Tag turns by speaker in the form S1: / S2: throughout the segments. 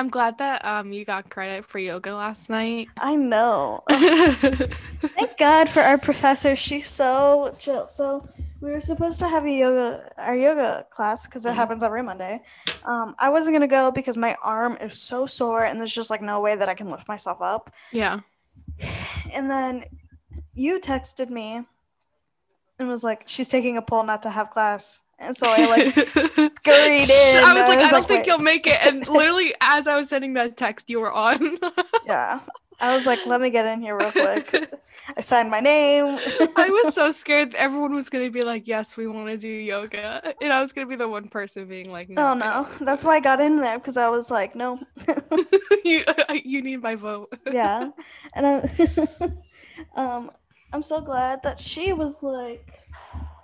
S1: I'm glad that um you got credit for yoga last night.
S2: I know. Thank God for our professor. She's so chill. So we were supposed to have a yoga our yoga class because it
S1: Mhm.
S2: happens every Monday. Um, I wasn't gonna go because my arm is so sore and there's just like no way that I can lift myself up.
S1: yeah.
S2: And then you texted me and was like, "She's taking a poll not to have class." And so I like scurried in.
S1: I was like, I don't think
S2: wait.
S1: you'll make it. And literally, as I was sending that text, you were on.
S2: Yeah. I was like, let me get in here real quick. I signed my name.
S1: I was so scared everyone was gonna be like, "Yes, we want to do yoga," and I was gonna be the one person being like, "No,
S2: Oh no, that's why I got in there because I was like, no,
S1: you you need my vote."
S2: yeah, and I, um, I'm so glad that she was like,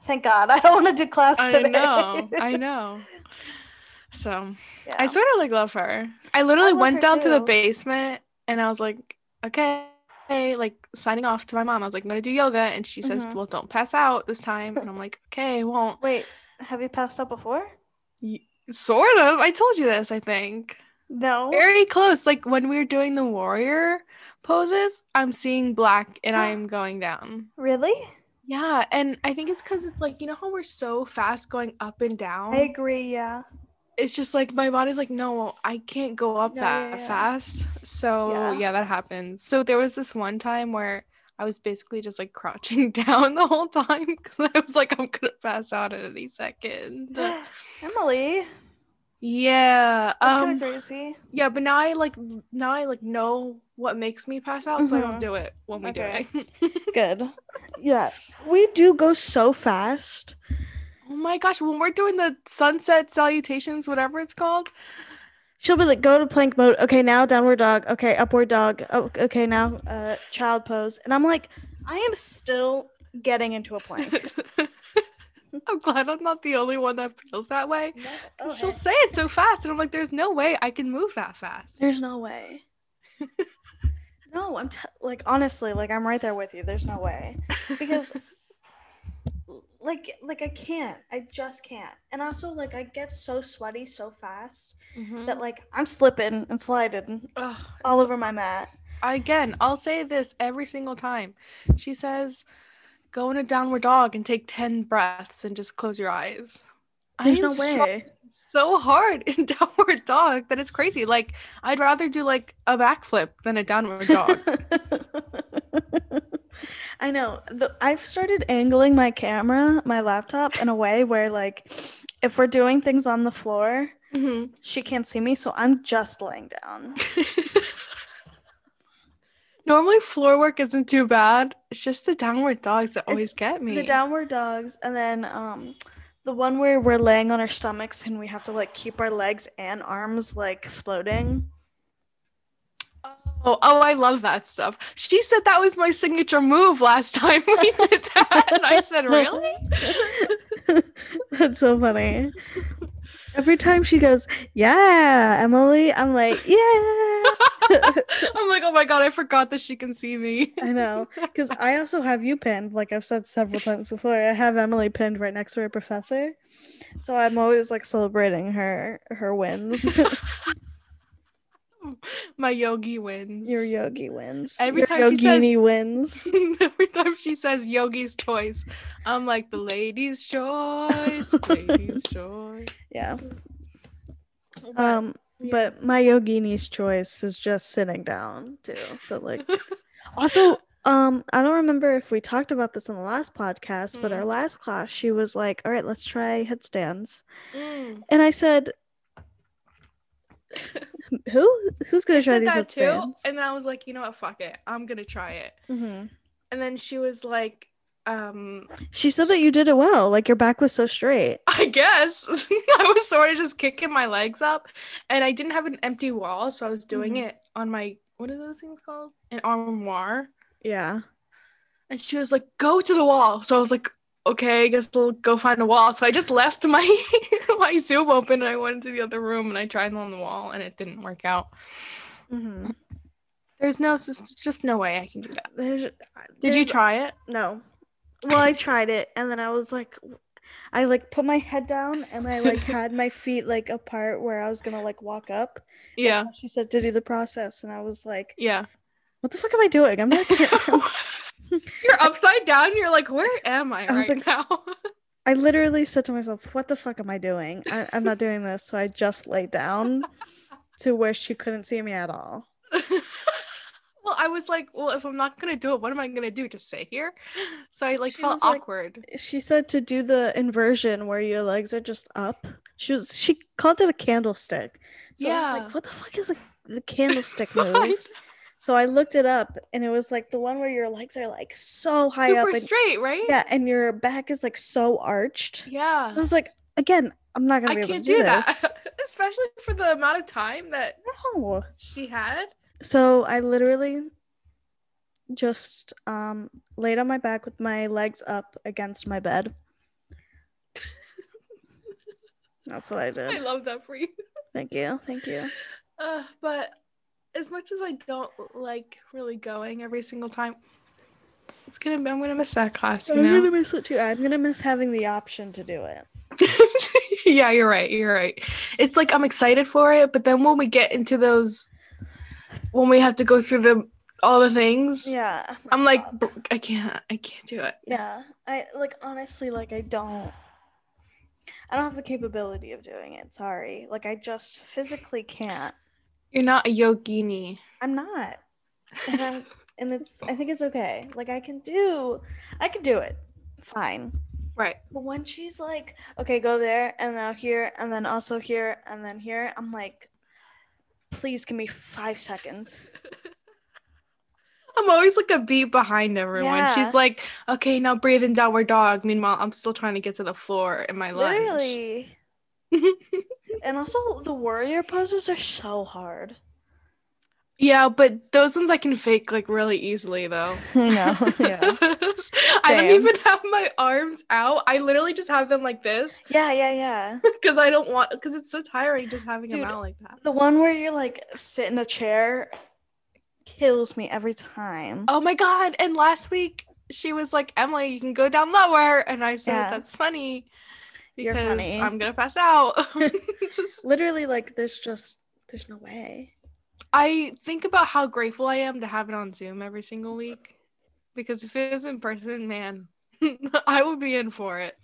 S2: thank God, I don't want to do class
S1: I
S2: today.
S1: I know, I know. So
S2: yeah.
S1: I sort of like love her. I literally
S2: love
S1: went down to the basement and I was like, okay, like signing off to my mom. I was like, I'm gonna do yoga, and she says,
S2: Mhm.
S1: well, don't pass out this time. And I'm like, okay, I won't.
S2: Wait, have you passed out before?
S1: Sort of. I told you this. I think
S2: No.
S1: very close. Like when we were doing the warrior poses, I'm seeing black and I'm going down.
S2: Really?
S1: Yeah, and I think it's because it's like you know how we're so fast going up and down.
S2: I agree. Yeah.
S1: it's just like my body's like, no, I can't go up
S2: Yeah,
S1: that
S2: yeah, yeah.
S1: fast. So
S2: Yeah.
S1: yeah. that happens. So there was this one time where I was basically just like crouching down the whole time because I was like, I'm gonna pass out at any second.
S2: Emily,
S1: Yeah.
S2: that's
S1: Um.
S2: kind of crazy.
S1: Yeah, but now I like now I like know what makes me pass out, so I don't do it when we
S2: Okay.
S1: do it.
S2: Good. Yeah, we do go so fast.
S1: oh my gosh, when we're doing the sunset salutations, whatever it's called.
S2: She'll be like, go to plank mode. Okay, now downward dog. Okay, upward dog. Oh, okay, now uh, child pose. And I'm like, I am still getting into a plank.
S1: I'm glad I'm not the only one that feels that way.
S2: Oh,
S1: She'll say it so fast, and I'm like, there's no way I can move that fast.
S2: There's no way. no, I'm t- like honestly, like I'm right there with you. There's no way because, like, like I can't. I just can't. And also, like, I get so sweaty so fast
S1: Mhm.
S2: that like I'm slipping and sliding
S1: Ugh,
S2: all over my mat.
S1: again, I'll say this every single time. She says, go in a downward dog and take 10 breaths and just close your eyes. I
S2: There's no way.
S1: So hard in downward dog that it's crazy. Like, I'd rather do like a backflip than a downward dog.
S2: I know. The, I've started angling my camera, my laptop, in a way where, like, if we're doing things on the floor,
S1: Mhm.
S2: she can't see me, so I'm just laying down.
S1: Normally, floor work isn't too bad. It's just the downward dogs that always get me.
S2: The downward dogs, and then um, the one where we're laying on our stomachs and we have to like keep our legs and arms like floating.
S1: Oh, oh, I love that stuff. She said that was my signature move last time we did that. And I said, Really?
S2: That's so funny. Every time she goes, "Yeah, Emily," I'm like, "Yeah."
S1: I'm like, Oh my God, I forgot that she can see me.
S2: I know, because I also have you pinned. Like I've said several times before, I have Emily pinned right next to her professor, so I'm always like celebrating her her wins.
S1: My yogi wins.
S2: Your yogi wins.
S1: Every
S2: Your
S1: time she says-
S2: yogini wins.
S1: Every time she says yogi's choice, I'm like, The lady's choice, lady's choice.
S2: Yeah.
S1: But,
S2: Um,
S1: yeah.
S2: but my yogini's choice is just sitting down too. So like, also, um, I don't remember if we talked about this in the last podcast, but our
S1: Mm.
S2: last class, she was like, "All right, let's try headstands,"
S1: Mm.
S2: and I said. Who who's gonna
S1: I
S2: try these
S1: that too. And then I was like, you know what, fuck it. I'm gonna try it.
S2: hmm
S1: And then she was like, um,
S2: She said that you did it well. Like your back was so straight.
S1: I guess I was sort of just kicking my legs up, and I didn't have an empty wall, so I was doing
S2: Mhm.
S1: it on my what are those things called? An armoire.
S2: Yeah.
S1: And she was like, "Go to the wall." So I was like, "Okay, I guess we'll go find a wall." So I just left my my Zoom open, and I went into the other room, and I tried on the wall, and it didn't work out.
S2: hmm
S1: There's no, just, just no way I can do that.
S2: There's,
S1: Did you try it?
S2: No. Well, I tried it, and then I was like, I like put my head down and I like had my feet like apart where I was gonna like walk up.
S1: Yeah.
S2: She said to do the process, and I was like,
S1: Yeah.
S2: "What the fuck am I doing? I'm not."
S1: You're upside down. You're like, where am I,
S2: I
S1: right
S2: like-
S1: now?
S2: I literally said to myself, "What the fuck am I doing? I- I'm not doing this." So I just laid down to where she couldn't see me at all.
S1: well, I was like, well, if I'm not gonna do it, what am I gonna do? Just sit here? So I like
S2: She
S1: felt
S2: was like-
S1: awkward.
S2: She said to do the inversion where your legs are just up. She was she called it a candlestick. So I was
S1: Yeah.
S2: like, "What the fuck is a, the candlestick move?" So I looked it up and it was like the one where your legs are like so high up
S1: Super
S2: and
S1: straight, right?
S2: yeah, and your back is like so arched.
S1: Yeah.
S2: I was like, again, I'm not gonna
S1: I
S2: be able
S1: can't
S2: to do,
S1: do
S2: this.
S1: that, especially for the amount of time that
S2: No.
S1: she had.
S2: So I literally just um laid on my back with my legs up against my bed. That's what I did.
S1: I love that for you.
S2: Thank you. Thank you.
S1: Uh, but as much as I don't like really going every single time, it's gonna. I'm gonna miss that class. You
S2: I'm
S1: know.
S2: gonna miss it too. I'm gonna miss having the option to do it.
S1: yeah, you're right. You're right. It's like I'm excited for it, but then when we get into those, when we have to go through the all the things,
S2: Yeah.
S1: I'm like, I can't. I can't do it.
S2: Yeah. I like honestly like I don't I don't have the capability of doing it. Sorry. Like I just physically can't.
S1: You're not a yogini.
S2: I'm not. And I'm and it's I think it's okay. Like I can do I can do it. Fine.
S1: Right.
S2: But when she's like, okay, go there and now here and then also here and then here, I'm like, please give me five seconds.
S1: I'm always like a beat behind everyone.
S2: Yeah.
S1: She's like, okay, now breathe in downward dog. Meanwhile, I'm still trying to get to the floor in my lunch.
S2: Literally. and also the warrior poses are so hard.
S1: yeah, but those ones I can fake like really easily though.
S2: I know. Yeah.
S1: I don't even have my arms out. I literally just have them like this
S2: Yeah, yeah, yeah.
S1: because I don't want because it's so tiring just having
S2: Dude,
S1: them out like that.
S2: The one where you're like sit in a chair kills me every time.
S1: Oh my god! And last week she was like, "Emily, you can go down lower," and I said,
S2: Yeah.
S1: "That's funny."
S2: You're
S1: Because
S2: funny.
S1: I'm gonna pass out.
S2: Literally, like there's just there's no way.
S1: I think about how grateful I am to have it on Zoom every single week. Because if it was in person, man, I would be in for it.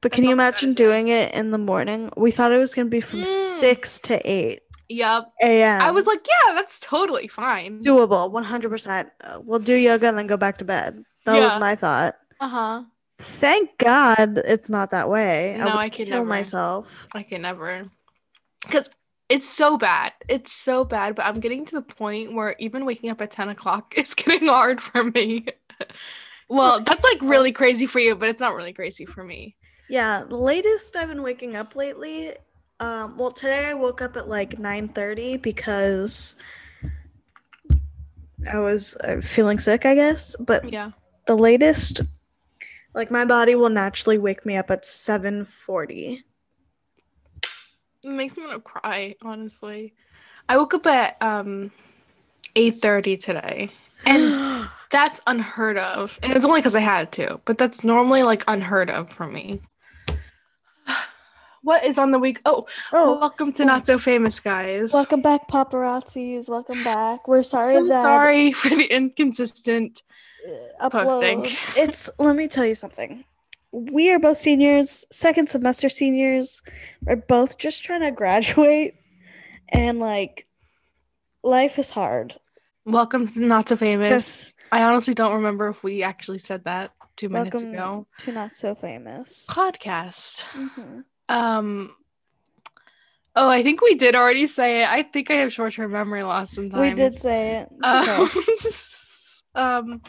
S2: But can
S1: That's
S2: you imagine doing it in the morning? We thought it was gonna be from
S1: Mm.
S2: six to eight
S1: Yep.
S2: a.m.
S1: I was like, yeah, that's totally fine.
S2: doable, one hundred percent. We'll do yoga and then go back to bed. That was my thought.
S1: Uh huh.
S2: Thank God it's not that way.
S1: No,
S2: I
S1: I could
S2: kill
S1: never.
S2: myself.
S1: I can never. Because it's so bad. It's so bad. But I'm getting to the point where even waking up at 10 o'clock is getting hard for me. well, that's like really crazy for you, but it's not really crazy for me.
S2: Yeah, the latest I've been waking up lately. Um, well, today I woke up at like nine thirty because I was uh, feeling sick, I guess. But
S1: Yeah.
S2: the latest, like my body will naturally wake me up at seven forty.
S1: It makes me want to cry, honestly. I woke up at um 8:30 today. And that's unheard of. And it's only because I had to, but that's normally like unheard of for me. What is on the week? Oh,
S2: oh,
S1: welcome to Not So Famous, guys.
S2: welcome back, paparazzis. Welcome back. We're sorry
S1: so
S2: that
S1: sorry for the inconsistent.
S2: Uh,
S1: Posting.
S2: uploads. it's let me tell you something. We are both seniors, second semester seniors. We're both just trying to graduate, and like, life is hard.
S1: Welcome to Not So Famous.
S2: Yes.
S1: I honestly don't remember if we actually said that two minutes
S2: Welcome
S1: ago.
S2: to not so famous.
S1: Podcast.
S2: Mhm.
S1: Um. Oh, I think we did already say it. I think I have short-term memory loss sometimes.
S2: We did say it. It's okay.
S1: Um,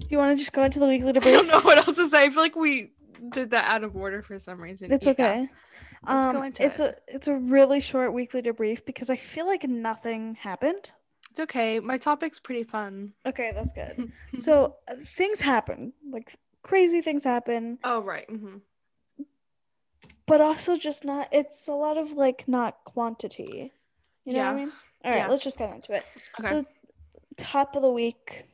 S2: Do you want to just go into the weekly debrief?
S1: I don't know what else to say. I feel like we did that out of order for some reason.
S2: It's
S1: Yeah.
S2: okay. Um, it's
S1: it.
S2: a it's a really short weekly debrief because I feel like nothing happened.
S1: It's okay. My topic's pretty fun.
S2: Okay, that's good. So uh, things happen, like crazy things happen,
S1: oh right. mhm.
S2: but also just not. It's a lot of like not quantity. You know what I
S1: Yeah.
S2: mean? All right,
S1: Yeah.
S2: let's just get into it.
S1: Okay.
S2: So, top of the week,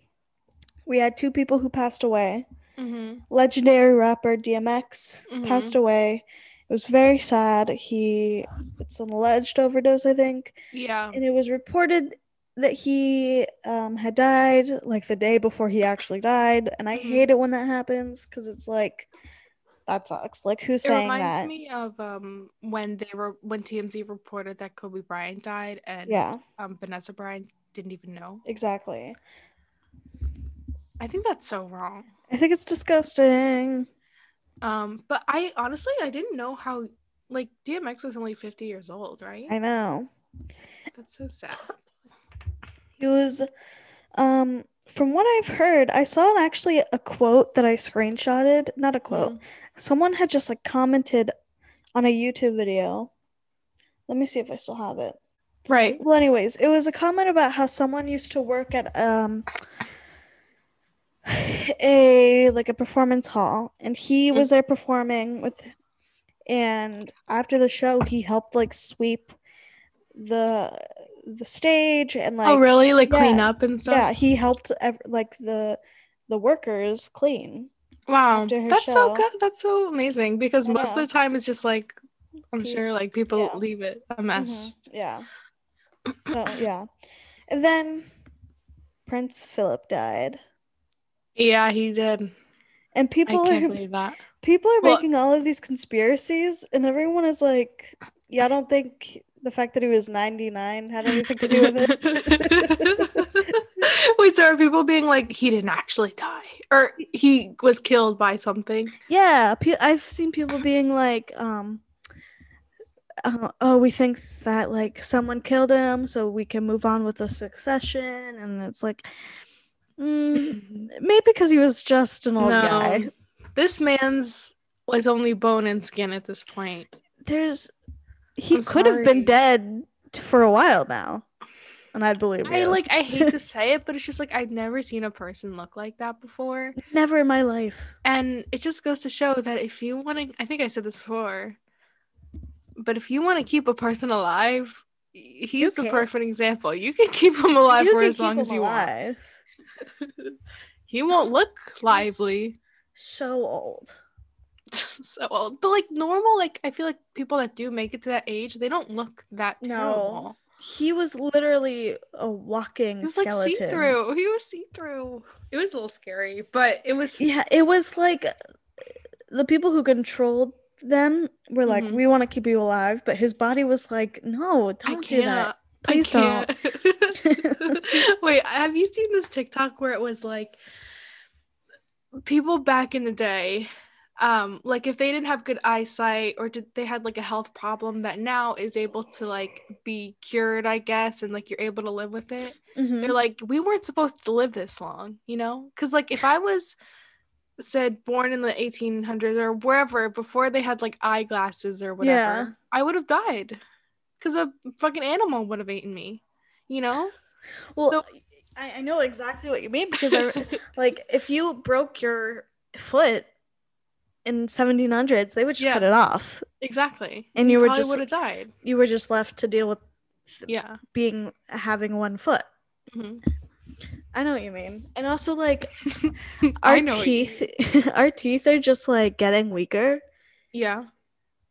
S2: we had two people who passed away.
S1: Mm-hmm.
S2: Legendary rapper DMX
S1: Mhm.
S2: passed away. It was very sad. He it's an alleged overdose, I think.
S1: Yeah.
S2: and it was reported that he um, had died like the day before he actually died and i
S1: Mhm.
S2: hate it when that happens because it's like that sucks like who's
S1: It
S2: saying
S1: reminds
S2: that
S1: me of um when they were when TMZ reported that Kobe Bryant died and
S2: yeah
S1: um Vanessa Bryant didn't even know.
S2: exactly
S1: I think that's so wrong.
S2: i think it's disgusting
S1: Um, but I honestly I didn't know how like DMX was only 50 years old, right?
S2: i know
S1: That's so sad.
S2: he was um from what i've heard i saw actually a quote that i screenshotted not a quote
S1: Mhm.
S2: someone had just like commented on a youtube video let me see if i still have it
S1: Right.
S2: Well, anyways, it was a comment about how someone used to work at um a like a performance hall and he was there performing with and after the show he helped like sweep the the stage and like
S1: oh, really? Like clean up and stuff?
S2: yeah, he helped ev- like the the workers clean.
S1: Wow. That's so good. That's so amazing because
S2: I
S1: most
S2: know.
S1: of the time it's just like I'm sure like people
S2: Yeah.
S1: leave it a mess.
S2: Mhm, Yeah. So, yeah. And then Prince Philip died.
S1: Yeah, he did.
S2: And people are
S1: believe that.
S2: people are
S1: Well-
S2: making all of these conspiracies and everyone is like, yeah, I don't think the fact that he was 99 had anything to do with it.
S1: Wait, so are people being like he didn't actually die, or he was killed by something?
S2: Yeah, I've seen people being like, um, uh, oh, we think that like someone killed him, so we can move on with the succession, and it's like, mm, maybe because he was just an old
S1: No.
S2: guy.
S1: This man's was only bone and skin at this point.
S2: There's, he
S1: I'm
S2: could have been dead for a while now, and I'd believe
S1: I
S2: you.
S1: like I hate to say it, but it's just like I've never seen a person look like that before.
S2: Never in my life.
S1: And it just goes to show that if you want to, I think I said this before, but if you want to keep a person alive, he's the perfect example. You can keep him alive
S2: you
S1: for as long as you
S2: alive.
S1: want. he won't look lively.
S2: So old.
S1: so old. But like normal, like I feel like people that do make it to that age, they don't look that
S2: No.
S1: terrible.
S2: He was literally a walking skeleton.
S1: He was like see through. He was see through. It was a little scary, but it was
S2: Yeah, it was like the people who controlled them were like,
S1: Mhm.
S2: "We want to keep you alive," but his body was like, "No, don't do that." Please don't.
S1: Wait, have you seen this TikTok where it was like people back in the day, um, like if they didn't have good eyesight or did they had like a health problem that now is able to like be cured, I guess, and like you're able to live with it.
S2: Mhm.
S1: They're like, we weren't supposed to live this long, you know? Because like if I was said born in the 1800s or wherever before they had like eyeglasses or whatever,
S2: Yeah.
S1: I would have died because a fucking animal would have eaten me, you know?
S2: Well,
S1: So-
S2: I, I know exactly what you mean because I like if you broke your foot in 1700s, they would just
S1: Yeah.
S2: cut it off.
S1: exactly.
S2: And you were just-
S1: would have died.
S2: You were just left to deal with
S1: Yeah.
S2: being having one foot.
S1: Mhm.
S2: I know what you mean. And also like our
S1: I know. what you
S2: teeth our teeth are just like getting weaker.
S1: Yeah.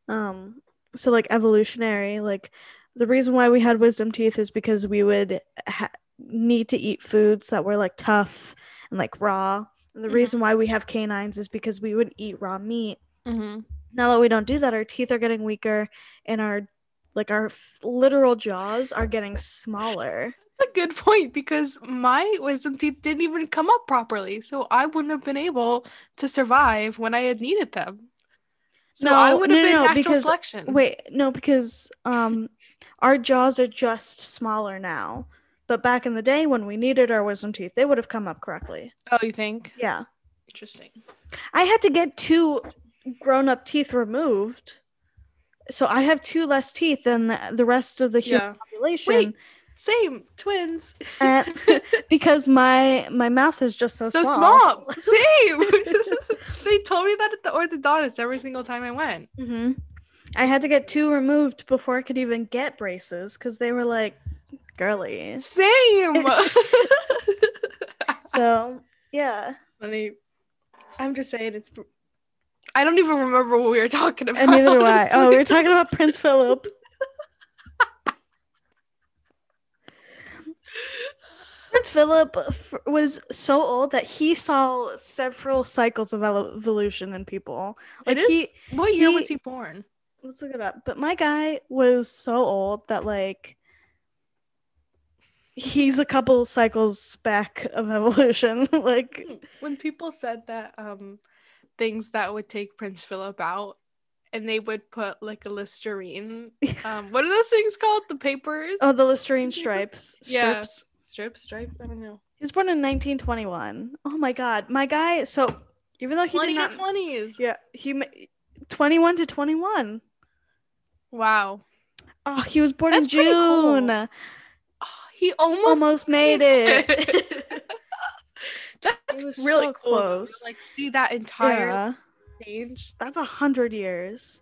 S2: Um so like evolutionary like the reason why we had wisdom teeth is because we would ha- need to eat foods that were like tough and like raw. And the
S1: Mhm.
S2: reason why we have canines is because we would eat raw meat.
S1: hmm
S2: Now that we don't do that, our teeth are getting weaker and our like our f- literal jaws are getting smaller.
S1: That's a good point because my wisdom teeth didn't even come up properly, so I wouldn't have been able to survive when I had needed them. So
S2: No,
S1: I would have
S2: no,
S1: been
S2: no,
S1: natural
S2: because-
S1: selection.
S2: Wait, no, because um our jaws are just smaller now. But back in the day when we needed our wisdom teeth, they would have come up correctly.
S1: Oh, you think?
S2: Yeah.
S1: Interesting.
S2: I had to get two grown up teeth removed. So I have two less teeth than the, the rest of the human
S1: Yeah.
S2: population.
S1: Wait, same twins.
S2: Uh, because my my mouth is just so, small.
S1: so
S2: small.
S1: small. Same. they told me that at the orthodontist every single time I went.
S2: hmm I had to get two removed before I could even get braces because they were like girly.
S1: Same.
S2: So yeah,
S1: Funny. I'm just saying it's. I don't even remember what we were talking about.
S2: And neither do I. Oh, we were talking about Prince Philip. Prince Philip f- was so old that he saw several cycles of evolution in people. Like
S1: It is-
S2: he,
S1: What year
S2: he-
S1: was he born?
S2: let's look it up. But my guy was so old that like he's a couple cycles back of evolution. like
S1: When people said that um things that would take Prince Philip out and they would put like a Listerine. Um what are those things called? The papers?
S2: oh, the Listerine stripes,
S1: Yeah.
S2: strips.
S1: Strips, stripes? I don't know.
S2: He was born in 1921. Oh my god, my guy. So even though he did not
S1: to twenties.
S2: yeah, he ma- 21 to 21.
S1: Wow.
S2: Oh, he was born
S1: That's
S2: in
S1: pretty cool.
S2: June.
S1: Oh, he almost
S2: Almost made it.
S1: That's
S2: It was
S1: really
S2: so
S1: cool.
S2: close.
S1: Like see that entire
S2: yeah,
S1: change.
S2: that's a hundred years.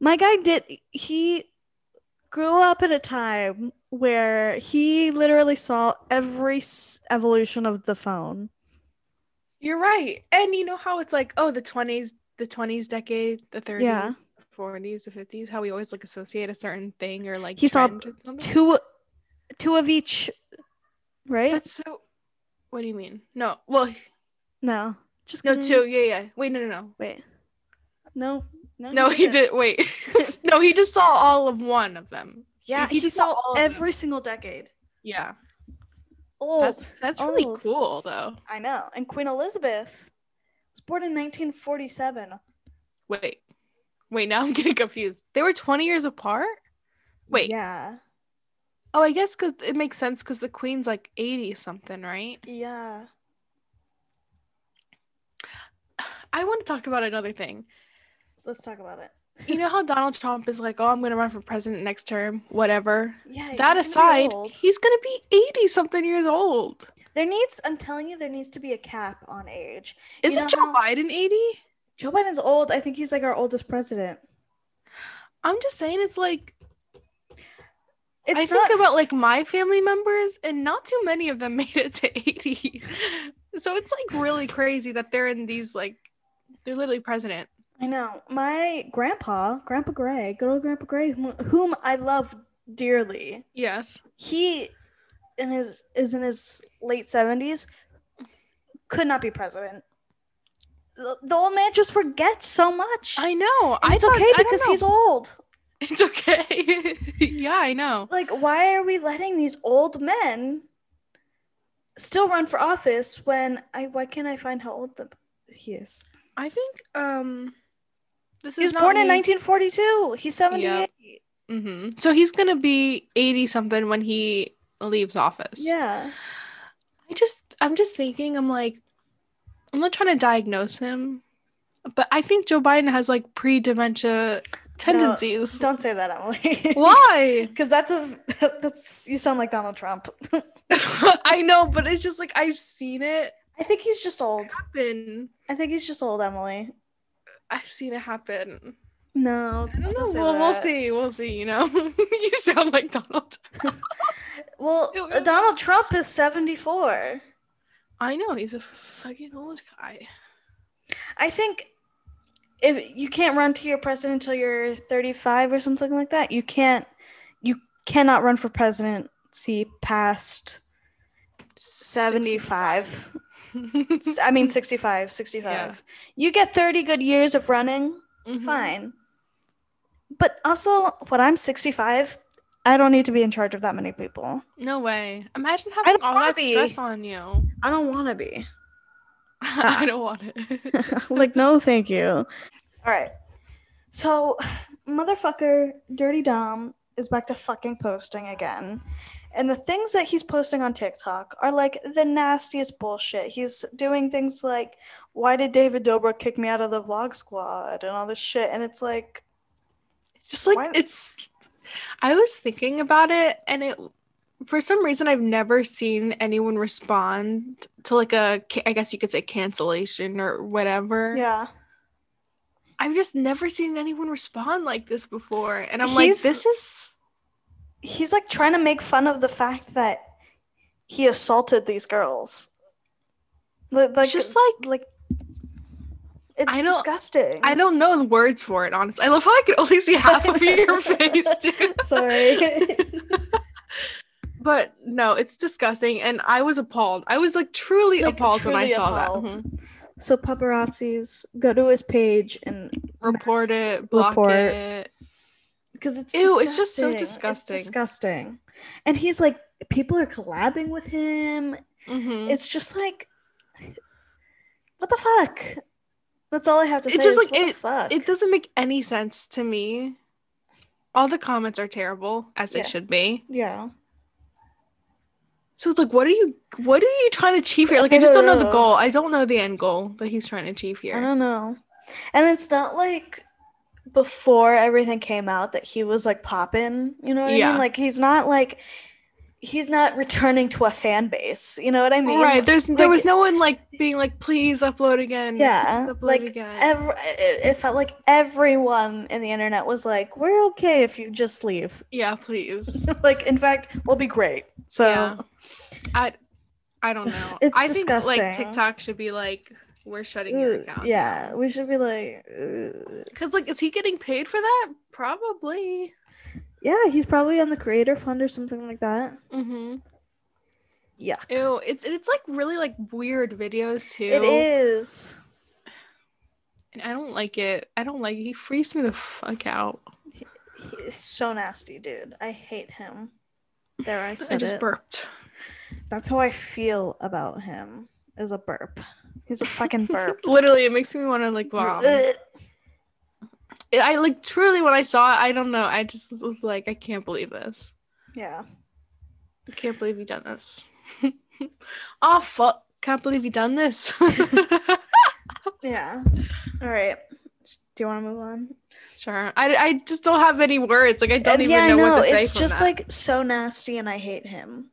S2: My guy did. He grew up in a time where he literally saw every s- evolution of the phone.
S1: You're right. And you know how it's like, oh, the 20s, the 20s decade, the 30s,
S2: Yeah.
S1: the 40s, the 50s, how we always like associate a certain thing or like
S2: He saw
S1: trend or something?
S2: two, two of each. Right?
S1: That's so What do you mean? No. Well,
S2: no, just
S1: no,
S2: kidding.
S1: two. Yeah, yeah. Wait, no, no, no.
S2: Wait. No. No,
S1: No, he
S2: didn't.
S1: did. Wait. no, he just saw all of one of them.
S2: Yeah,
S1: He
S2: he,
S1: just saw
S2: saw
S1: all of them.
S2: every single decade.
S1: Yeah.
S2: Old.
S1: That's that's really
S2: old.
S1: cool though.
S2: I know. And Queen Elizabeth was born in 1947.
S1: Wait. Wait, now I'm getting confused. They were 20 years apart? Wait.
S2: Yeah.
S1: Oh, I guess because it makes sense because the queen's like 80 something, right?
S2: Yeah.
S1: I want to talk about another thing.
S2: Let's talk about it.
S1: You know how Donald Trump is like, oh, I'm going to run for president next term, whatever.
S2: Yeah.
S1: that aside, he's going to be 80 something years old.
S2: there needs. I'm telling you, there needs to be a cap on age.
S1: Isn't
S2: know
S1: Joe
S2: how-
S1: Biden 80?
S2: Joe Biden's old. I think he's like our oldest president.
S1: I'm just saying, it's like,
S2: It's
S1: I
S2: not
S1: think about like my family members, and not too many of them made it to 80. so it's like really crazy that they're in these, like, they're literally president.
S2: I know. My grandpa, Grandpa Gray, good old Grandpa Gray, whom, whom I love dearly.
S1: Yes.
S2: He in his is in his late seventies. Could not be president. The, the old man just forgets so much.
S1: I know. I
S2: it's
S1: thought-
S2: okay because he's old.
S1: It's okay. yeah, I know.
S2: Like, why are we letting these old men still run for office when I why can't I find how old the, he is?
S1: I think um this
S2: He was born in 1942. He's 78.
S1: hmm So he's gonna be 80 something when he leaves office.
S2: Yeah.
S1: I just I'm just thinking, I'm like, I'm not trying to diagnose him, but I think Joe Biden has like pre-dementia tendencies.
S2: Don't say that, Emily.
S1: Why?
S2: Because that's a that's you sound like Donald Trump.
S1: I know, but it's just like I've seen it
S2: I think he's just old.
S1: happen.
S2: I think he's just old, Emily.
S1: I've seen it happen.
S2: No,
S1: I don't know. Well, we'll see. We'll see. You know, you sound like Donald.
S2: Well, uh. Donald Trump is 74.
S1: I know he's a fucking old guy.
S2: I think if you can't run to your president until you're 35 or something like that, you can't you cannot run for presidency past 75. S- I mean 65, 65.
S1: Yeah.
S2: You get 30 good years of running,
S1: Mhm.
S2: fine. But also when I'm 65, I don't need to be in charge of that many people.
S1: No way. Imagine having all that
S2: be.
S1: stress on you.
S2: I don't want to be.
S1: I don't want it.
S2: like, no, thank you. All right. So, motherfucker, Durte Dom is back to fucking posting again. And the things that he's posting on TikTok are like the nastiest bullshit. He's doing things like, why did David Dobrik kick me out of the vlog squad and all this shit? And it's like,
S1: Just like
S2: Why-
S1: it's. I was thinking about it, and it. For some reason, I've never seen anyone respond to like a, I guess you could say cancellation or whatever.
S2: yeah.
S1: I've just never seen anyone respond like this before, and I'm
S2: He's-
S1: like, this is.
S2: He's like trying to make fun of the fact that he assaulted these girls. Li- Like,
S1: just like
S2: like It's
S1: I don't-
S2: disgusting.
S1: I don't know the words for it, honestly. I love how I can only see half of your face, too.
S2: Sorry.
S1: But no, it's disgusting, and I was appalled. I was like truly
S2: Like,
S1: appalled when I saw
S2: appalled.
S1: that. Mhm.
S2: so paparazzis go to his page and
S1: Report it, block
S2: Report.
S1: it.
S2: Because it's
S1: Ew, it's just so
S2: disgusting.
S1: disgusting.
S2: It's disgusting. And he's like, people are collabing with him.
S1: Mhm.
S2: It's just like, what the fuck? That's all I have to
S1: It's
S2: say.
S1: just
S2: is,
S1: like,
S2: what the
S1: it-
S2: fuck?
S1: It doesn't make any sense to me. All the comments are terrible, as
S2: Yeah.
S1: they should be.
S2: yeah.
S1: So it's like, what are you, what are you trying to achieve here? Like, I
S2: I
S1: just
S2: don't
S1: don't know the goal. I don't know the end goal that he's trying to achieve here.
S2: I don't know. And it's not like before everything came out that he was like popping, you know what I mean? Like he's not like he's not returning to a fan base. You know what I mean?
S1: right? There's there was no one like being like, please upload again.
S2: Yeah,
S1: upload
S2: like
S1: again.
S2: Every, it it felt like everyone in the internet was like, "We're okay if you just leave."
S1: yeah, please.
S2: like, in fact, we'll be great. So,
S1: Yeah. I I don't know.
S2: It's
S1: I think like
S2: disgusting.
S1: TikTok should be like, we're shutting your account.
S2: yeah, we should be like.
S1: Because like, is he getting paid for that? Probably.
S2: yeah, he's probably on the creator fund or something like that.
S1: Mm-hmm.
S2: Yuck.
S1: Ew, it's it's like really like weird videos too.
S2: It is.
S1: And I don't like it. I don't like it. He freaks me the fuck out.
S2: He's so nasty, dude. I hate him. There, I said I
S1: just
S2: it.
S1: burped.
S2: That's how I feel about him. Is a burp. He's a fucking burp.
S1: Literally, it makes me want to like.
S2: Ugh.
S1: I like truly when I saw it, I don't know. I just was like, I can't believe this.
S2: yeah.
S1: I can't believe you done this. oh fuck! Can't believe you done this.
S2: Yeah. All right. Do you want to move on?
S1: sure. I, I just don't have any words. Like I don't
S2: Uh,
S1: even
S2: yeah,
S1: know
S2: know.
S1: what to say.
S2: It's just
S1: that.
S2: like so nasty, and I hate him.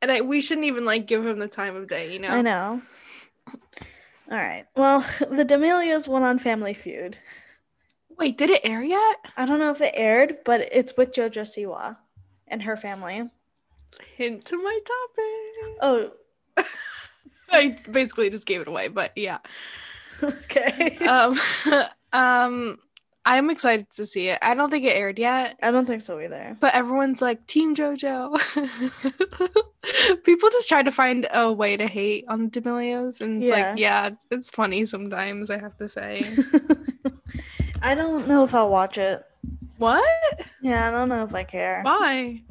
S1: and I, we shouldn't even like give him the time of day. You know.
S2: I know. All right. Well, the D'Amelios went on Family Feud.
S1: Wait, did it air yet?
S2: I don't know if it aired, but it's with JoJo Siwa and her family.
S1: Hint to my topic.
S2: Oh,
S1: I basically just gave it away, but yeah.
S2: okay.
S1: Um, um, I'm excited to see it. I don't think it aired yet,
S2: I don't think so either.
S1: but everyone's like Team JoJo. People just try to find a way to hate on the D'Amelios, and it's
S2: Yeah.
S1: like, yeah, it's, it's funny sometimes. I have to say.
S2: I don't know if I'll watch it.
S1: what?
S2: Yeah, I don't know if I care.
S1: Why?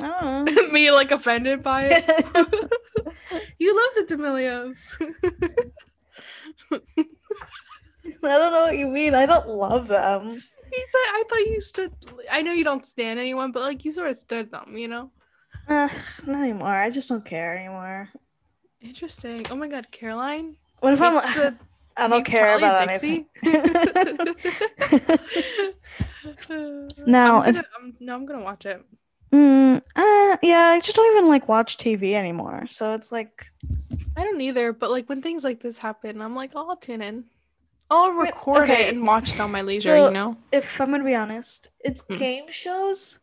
S2: I don't know.
S1: Me like offended by it? you love the D'Amelios.
S2: I don't know what you mean. I don't love them.
S1: He said, I thought you stood. I know you don't stand anyone, but like you sort of stood them, you know?
S2: Uh, not anymore. I just don't care anymore.
S1: Interesting. Oh my god, Caroline.
S2: What if I'm
S1: the-
S2: I don't care
S1: Charlie
S2: about
S1: Dixie?
S2: anything? Now,
S1: I'm gonna, I'm, no, I'm gonna watch it.
S2: mm, uh, yeah, I just don't even like watch TV anymore. So it's like,
S1: I don't either, but like when things like this happen, I'm like, oh, I'll tune in. I'll record
S2: okay.
S1: it and watch it on my leisure,
S2: So-
S1: you know?
S2: if I'm gonna be honest, it's
S1: Mm.
S2: game shows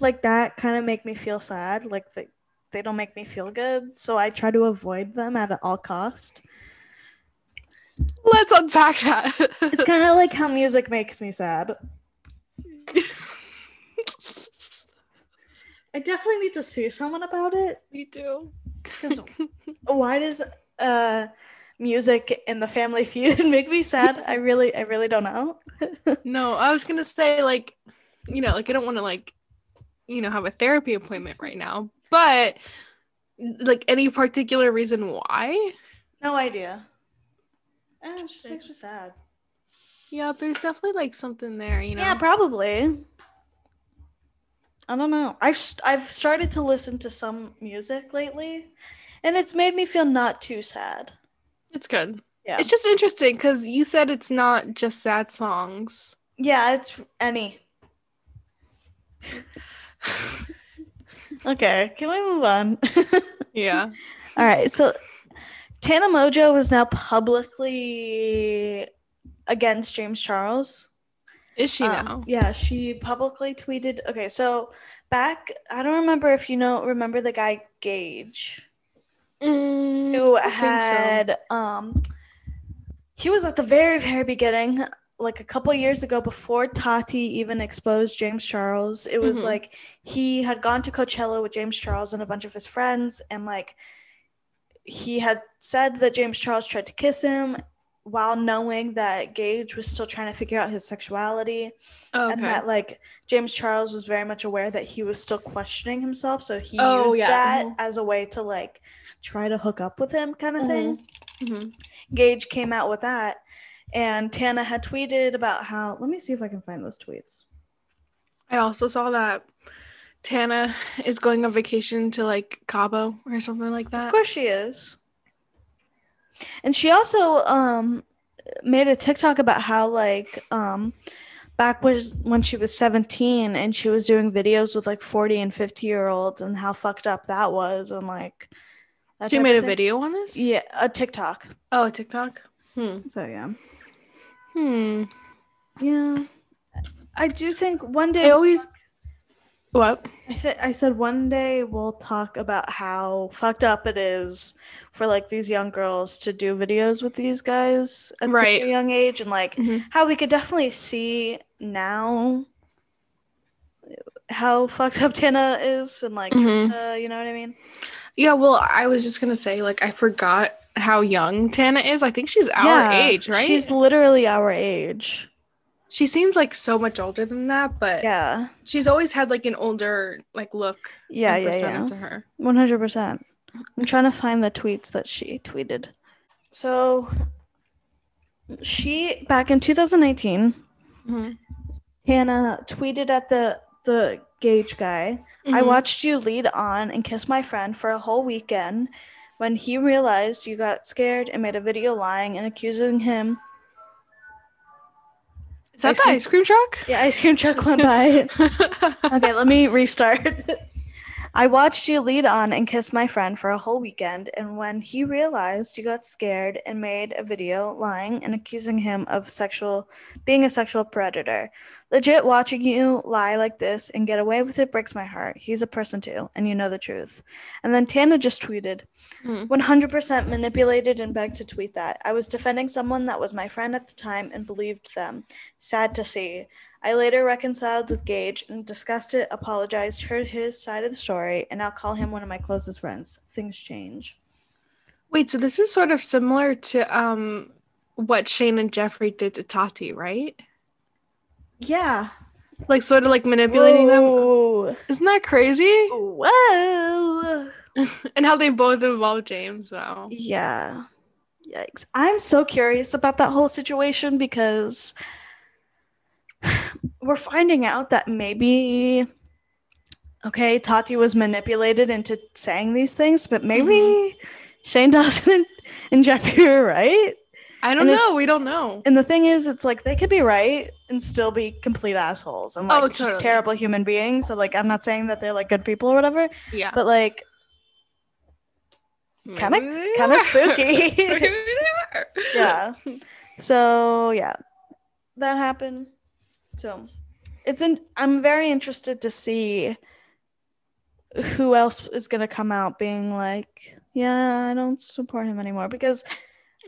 S2: like that kind of make me feel sad. Like they, they don't make me feel good. So I try to avoid them at all cost.
S1: Let's unpack that.
S2: It's kind of like how music makes me sad. I definitely need to see someone about it.
S1: Me too.
S2: Because why does uh music in the Family Feud make me sad? I really, I really don't know.
S1: No, I was gonna say like, you know, like I don't want to like, you know, have a therapy appointment right now, but like any particular reason why?
S2: No idea. Eh, it just makes me sad.
S1: Yeah, there's definitely like something there, you know.
S2: Yeah, probably. I don't know. I've I've started to listen to some music lately, and it's made me feel not too sad.
S1: It's good.
S2: Yeah,
S1: It's just interesting because you said it's not just sad songs.
S2: yeah, it's any. Okay, can we move on?
S1: Yeah.
S2: All right, so Tana Mongeau is now publicly against James Charles.
S1: Is she
S2: Um,
S1: now?
S2: Yeah, she publicly tweeted. Okay, so back, I don't remember if you know, remember the guy Gage
S1: Mm,
S2: who
S1: I think so.
S2: had um he was at the very, very beginning, like a couple years ago before Tati even exposed James Charles. It was
S1: Mhm.
S2: like he had gone to Coachella with James Charles and a bunch of his friends, and like he had said that James Charles tried to kiss him while knowing that Gage was still trying to figure out his sexuality
S1: Okay.
S2: and that like James Charles was very much aware that he was still questioning himself, so he
S1: Oh,
S2: used
S1: yeah,
S2: that
S1: mhm.
S2: as a way to like try to hook up with him, kind of thing.
S1: Mhm.
S2: Gage came out with that, and Tana had tweeted about how. Let me see if I can find those tweets.
S1: I also saw that Tana is going on vacation to like Cabo or something like that.
S2: Of course, she is. And she also um made a TikTok about how like um back was when she was 17 and she was doing videos with like 40 and 50 year olds and how fucked up that was and like that
S1: She made a video on this?
S2: Yeah, a TikTok.
S1: Oh, a TikTok. Hmm.
S2: So yeah.
S1: Hmm.
S2: Yeah. I do think one day I
S1: always. What?
S2: I th- I said one day we'll talk about how fucked up it is for like these young girls to do videos with these guys at such a young age and like
S1: Mhm.
S2: how we could definitely see now how fucked up Tana is and like
S1: Mhm.
S2: uh, you know what I mean?
S1: Yeah. Well, I was just gonna say, like, I forgot how young Tana is. I think she's our age, right?
S2: She's literally our age.
S1: She seems like so much older than that, but
S2: Yeah.
S1: she's always had like an older like look.
S2: Yeah, yeah, yeah.
S1: To her.
S2: One hundred percent. I'm trying to find the tweets that she tweeted. So she back in 2018,
S1: Mhm.
S2: Hannah tweeted at the the Gage guy. I
S1: Mhm.
S2: watched you lead on and kiss my friend for a whole weekend. When he realized you got scared and made a video lying and accusing him.
S1: Is that
S2: ice
S1: the
S2: cream-
S1: ice cream truck?
S2: Yeah, ice cream truck went by. okay, let me restart. I watched you lead on and kiss my friend for a whole weekend, and when he realized you got scared and made a video lying and accusing him of sexual being a sexual predator. Legit watching you lie like this and get away with it breaks my heart. He's a person too, and you know the truth. And then Tana just tweeted,
S1: Hmm.
S2: 100% manipulated and begged to tweet that. I was defending someone that was my friend at the time and believed them. Sad to see. I later reconciled with Gage and discussed it, apologized, heard his side of the story, and now call him one of my closest friends. Things change.
S1: Wait, so this is sort of similar to um what Shane and Jeffrey did to Tati, right?
S2: Yeah.
S1: Like sort of like manipulating them. Isn't that crazy?
S2: Whoa.
S1: and how they both involve James. Wow.
S2: Yeah. Yikes. I'm so curious about that whole situation because we're finding out that maybe okay, Tati was manipulated into saying these things, but maybe mm-hmm. Shane Dawson and Jeffrey are right.
S1: I don't
S2: And it-
S1: know. we don't know.
S2: And the thing is, it's like they could be right and still be complete assholes and oh, like
S1: Oh,
S2: just terrible human beings. So like I'm not saying that they're like good people or whatever,
S1: Yeah.
S2: but like kinda- kinda spooky.
S1: Maybe they were.
S2: yeah. So yeah, that happened. So it's in. I'm very interested to see who else is gonna come out being like, yeah, I don't support him anymore because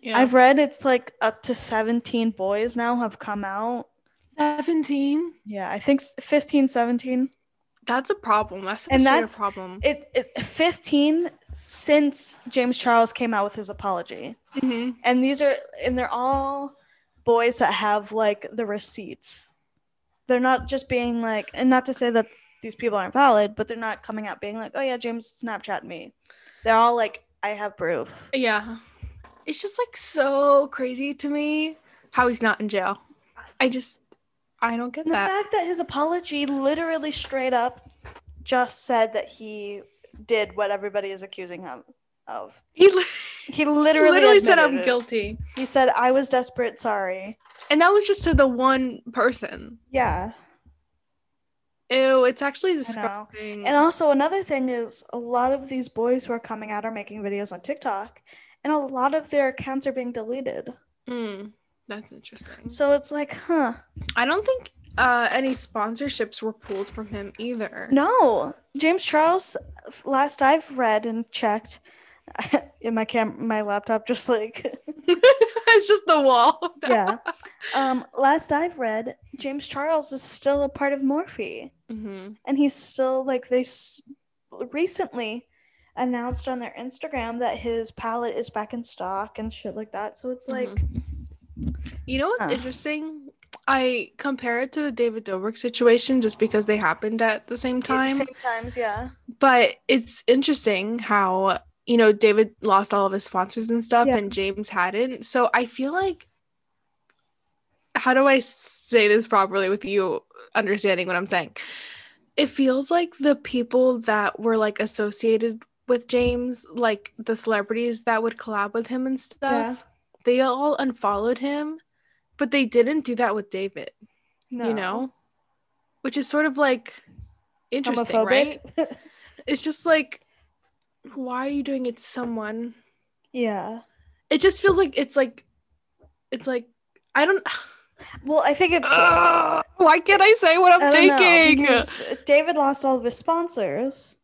S1: Yeah.
S2: I've read it's like up to 17 boys now have come out.
S1: 17.
S2: Yeah, I think 15, 17.
S1: That's a problem. That's a
S2: And that's-
S1: problem.
S2: It, it 15 since James Charles came out with his apology.
S1: hmm
S2: and these are and they're all boys that have like the receipts they're not just being like and not to say that these people aren't valid but they're not coming out being like oh yeah james snapchat me they're all like i have proof
S1: Yeah. It's just like so crazy to me how he's not in jail. I just, I don't get
S2: and the
S1: that.
S2: fact that his apology literally straight up just said that he did what everybody is accusing him of
S1: He li-
S2: he literally,
S1: literally said, I'm
S2: it.
S1: guilty.
S2: he said i was desperate sorry
S1: And that was just to the one person.
S2: yeah
S1: Ew, it's actually disgusting.
S2: And also another thing is a lot of these boys who are coming out are making videos on TikTok and a lot of their accounts are being deleted.
S1: Mm, that's interesting.
S2: So it's like, huh.
S1: I don't think uh, any sponsorships were pulled from him either.
S2: No. James Charles last I've read and checked in my cam my laptop just like
S1: it's just the wall.
S2: yeah. Um, last I've read, James Charles is still a part of Morphe,
S1: hmm
S2: and he's still like they s- recently announced on their Instagram that his palette is back in stock and shit like that. So it's like,
S1: You know what's
S2: Huh.
S1: interesting? I compare it to the David Dobrik situation just because they happened at the same time.
S2: same times, yeah,
S1: But it's interesting how, you know, David lost all of his sponsors and stuff
S2: Yeah.
S1: and James hadn't. So I feel like how do I say this properly with you understanding what I'm saying? It feels like the people that were like associated with James, like the celebrities that would collab with him and stuff,
S2: yeah.
S1: they all unfollowed him, but they didn't do that with David,
S2: No.
S1: you know? Which is sort of like interesting, right? It's just like why are you doing it to someone?
S2: yeah.
S1: It just feels like it's like it's like I don't
S2: Well, I think it's.
S1: Ugh, why can't I say what I'm
S2: know,
S1: thinking?
S2: because David lost all of his sponsors,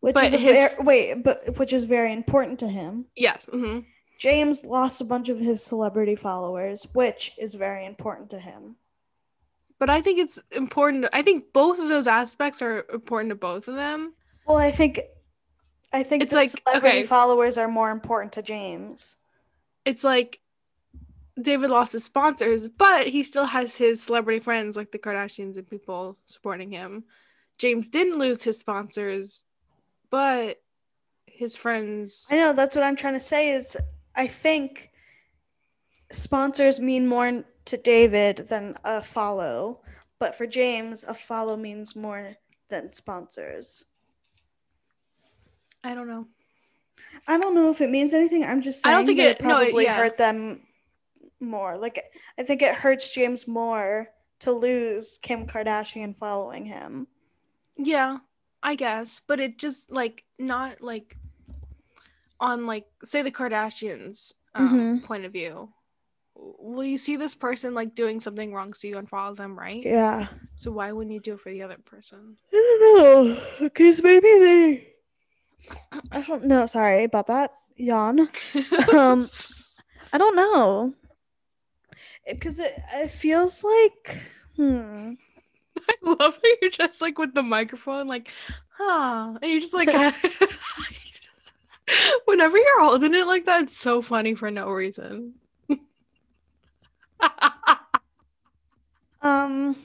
S2: which
S1: But
S2: is
S1: his-
S2: ver- wait, but which is very important to him.
S1: yes. hmm
S2: James lost a bunch of his celebrity followers, which is very important to him.
S1: But I think it's important. I think both of those aspects are important to both of them.
S2: Well, I think, I think
S1: It's
S2: the
S1: like,
S2: celebrity
S1: okay.
S2: followers are more important to James.
S1: It's like David lost his sponsors, but he still has his celebrity friends like the Kardashians and people supporting him. James didn't lose his sponsors, but his friends.
S2: I know that's what I'm trying to say. Is I think sponsors mean more to David than a follow, but for James, a follow means more than sponsors.
S1: I don't know.
S2: I don't know if it means anything. I'm just saying I
S1: don't think it- it-
S2: probably
S1: yeah.
S2: hurt them more. Like I think it hurts James more to lose Kim Kardashian following him.
S1: Yeah, I guess, but it just like not like on like say the Kardashians um,
S2: Mhm.
S1: point of view. Will you see this person like doing something wrong, so you unfollow them, right?
S2: Yeah.
S1: So why wouldn't you do it for the other person?
S2: I don't know. Because maybe they. I don't know. Sorry about that. Yawn. Um, I don't know. Because it, it feels like. Hmm.
S1: I love how you're just like with the microphone, like, ah, and you're just like, whenever you're holding it like that, it's so funny for no reason.
S2: Um.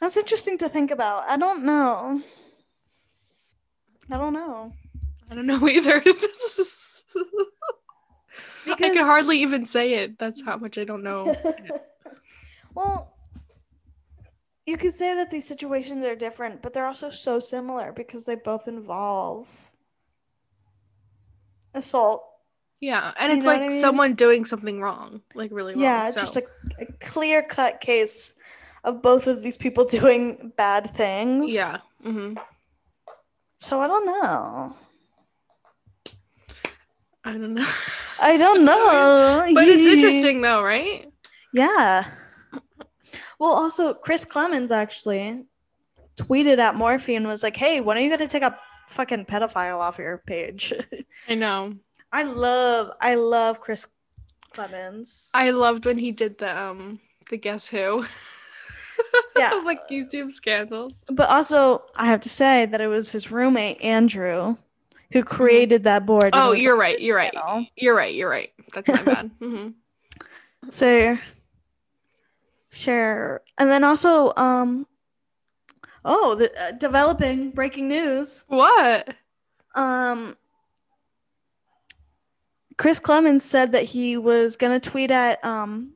S2: That's interesting to think about. I don't know. I don't know.
S1: I don't know either. Is- I can hardly even say it. That's how much I don't know.
S2: well, you could say that these situations are different, but they're also so similar because they both involve assault.
S1: Yeah, and
S2: You
S1: it's like
S2: I mean?
S1: someone doing something wrong, like really wrong.
S2: Yeah,
S1: so-
S2: just a, a clear cut case of both of these people doing bad things.
S1: yeah. hmm
S2: So I don't know.
S1: I don't know,
S2: I don't know.
S1: but it's interesting though, right?
S2: Yeah. Well, also, Chris Klemens actually tweeted at Morphe and was like, hey, when are you going to take a fucking pedophile off your page?
S1: I know.
S2: I love, I love Chris Klemens.
S1: I loved when he did the um the Guess Who.
S2: Yeah.
S1: like YouTube scandals.
S2: But also, I have to say that it was his roommate, Andrew, who created that board.
S1: Mm-hmm. Oh, you're right. You're right.
S2: channel.
S1: You're right. You're right. That's my bad. Mm-hmm.
S2: So share, and then also, um, oh, the uh, developing breaking news.
S1: What?
S2: Um, Chris Klemens said that he was gonna tweet at um.